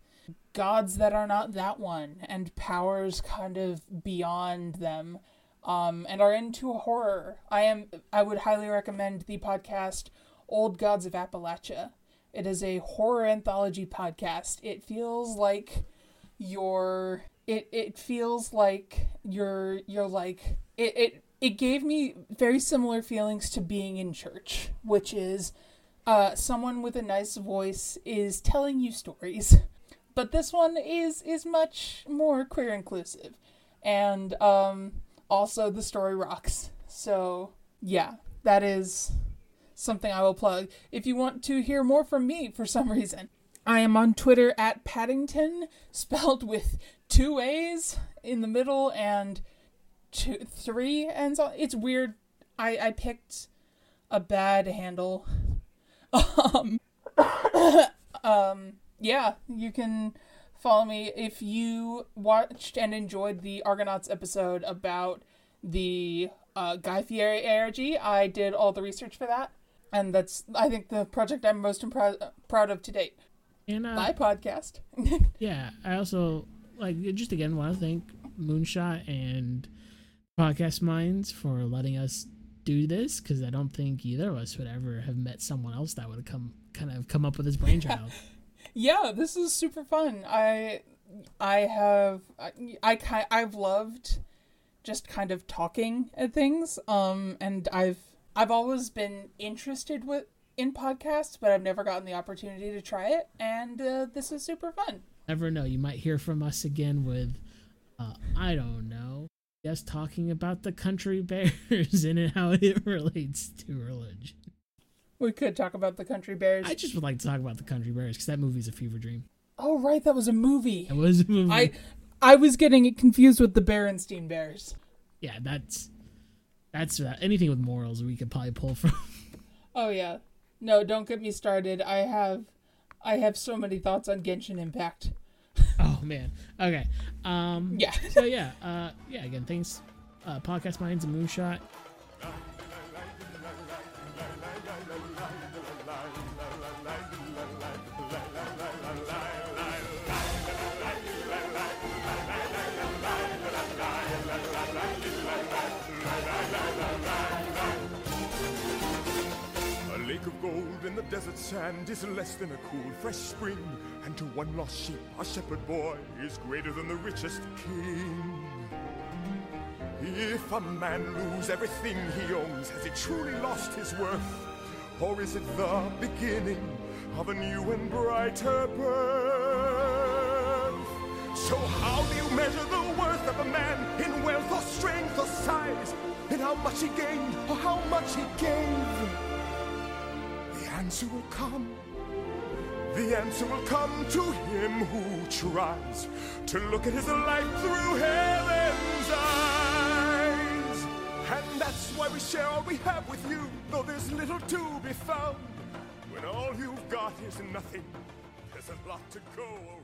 [SPEAKER 2] gods that are not that one and powers kind of beyond them um, and are into horror. I am I would highly recommend the podcast Old Gods of Appalachia. It is a horror anthology podcast. It feels like you're it it feels like you're you're like it it it gave me very similar feelings to being in church, which is uh someone with a nice voice is telling you stories. But this one is is much more queer inclusive. And um also the story rocks. So, yeah, that is something I will plug. If you want to hear more from me for some reason, I am on Twitter at Paddington, spelled with two A's in the middle and two, three ends on. It's weird. I, I picked a bad handle. Um, um, yeah, you can follow me if you watched and enjoyed the ARGonauts episode about the uh, Guy Fieri ARG. I did all the research for that, and that's I think the project I'm most impro- proud of to date.
[SPEAKER 3] And uh,
[SPEAKER 2] My podcast.
[SPEAKER 3] yeah, I also like just again want to thank Moonshot and Podcast Mines for letting us do this because I don't think either of us would ever have met someone else that would have come kind of come up with this brainchild.
[SPEAKER 2] yeah, this is super fun. I I have I, I I've loved just kind of talking at things. Um, and I've I've always been interested with in podcasts, but I've never gotten the opportunity to try it, and uh, this is super fun.
[SPEAKER 3] Never know, you might hear from us again with, uh, I don't know, just talking about the country bears and how it relates to religion.
[SPEAKER 2] We could talk about the country bears.
[SPEAKER 3] I just would like to talk about the country bears because that movie's a fever dream.
[SPEAKER 2] Oh right, that was a movie.
[SPEAKER 3] It was a movie.
[SPEAKER 2] I I was getting it confused with the Berenstein Bears.
[SPEAKER 3] Yeah, that's that's uh, anything with morals we could probably pull from.
[SPEAKER 2] Oh yeah. No, don't get me started. I have I have so many thoughts on Genshin Impact.
[SPEAKER 3] oh man. Okay. Um
[SPEAKER 2] Yeah.
[SPEAKER 3] so yeah, uh yeah, again, thanks uh Podcast Mines and Moonshot.
[SPEAKER 1] In the desert sand is less than a cool, fresh spring. And to one lost sheep, a shepherd boy is greater than the richest king. If a man lose everything he owns, has he truly lost his worth? Or is it the beginning of a new and brighter birth? So how do you measure the worth of a man in wealth or strength or size? In how much he gained or how much he gave? The answer will come. The answer will come to him who tries to look at his life through heaven's eyes. And that's why we share all we have with you, though there's little to be found. When all you've got is nothing, there's a lot to go.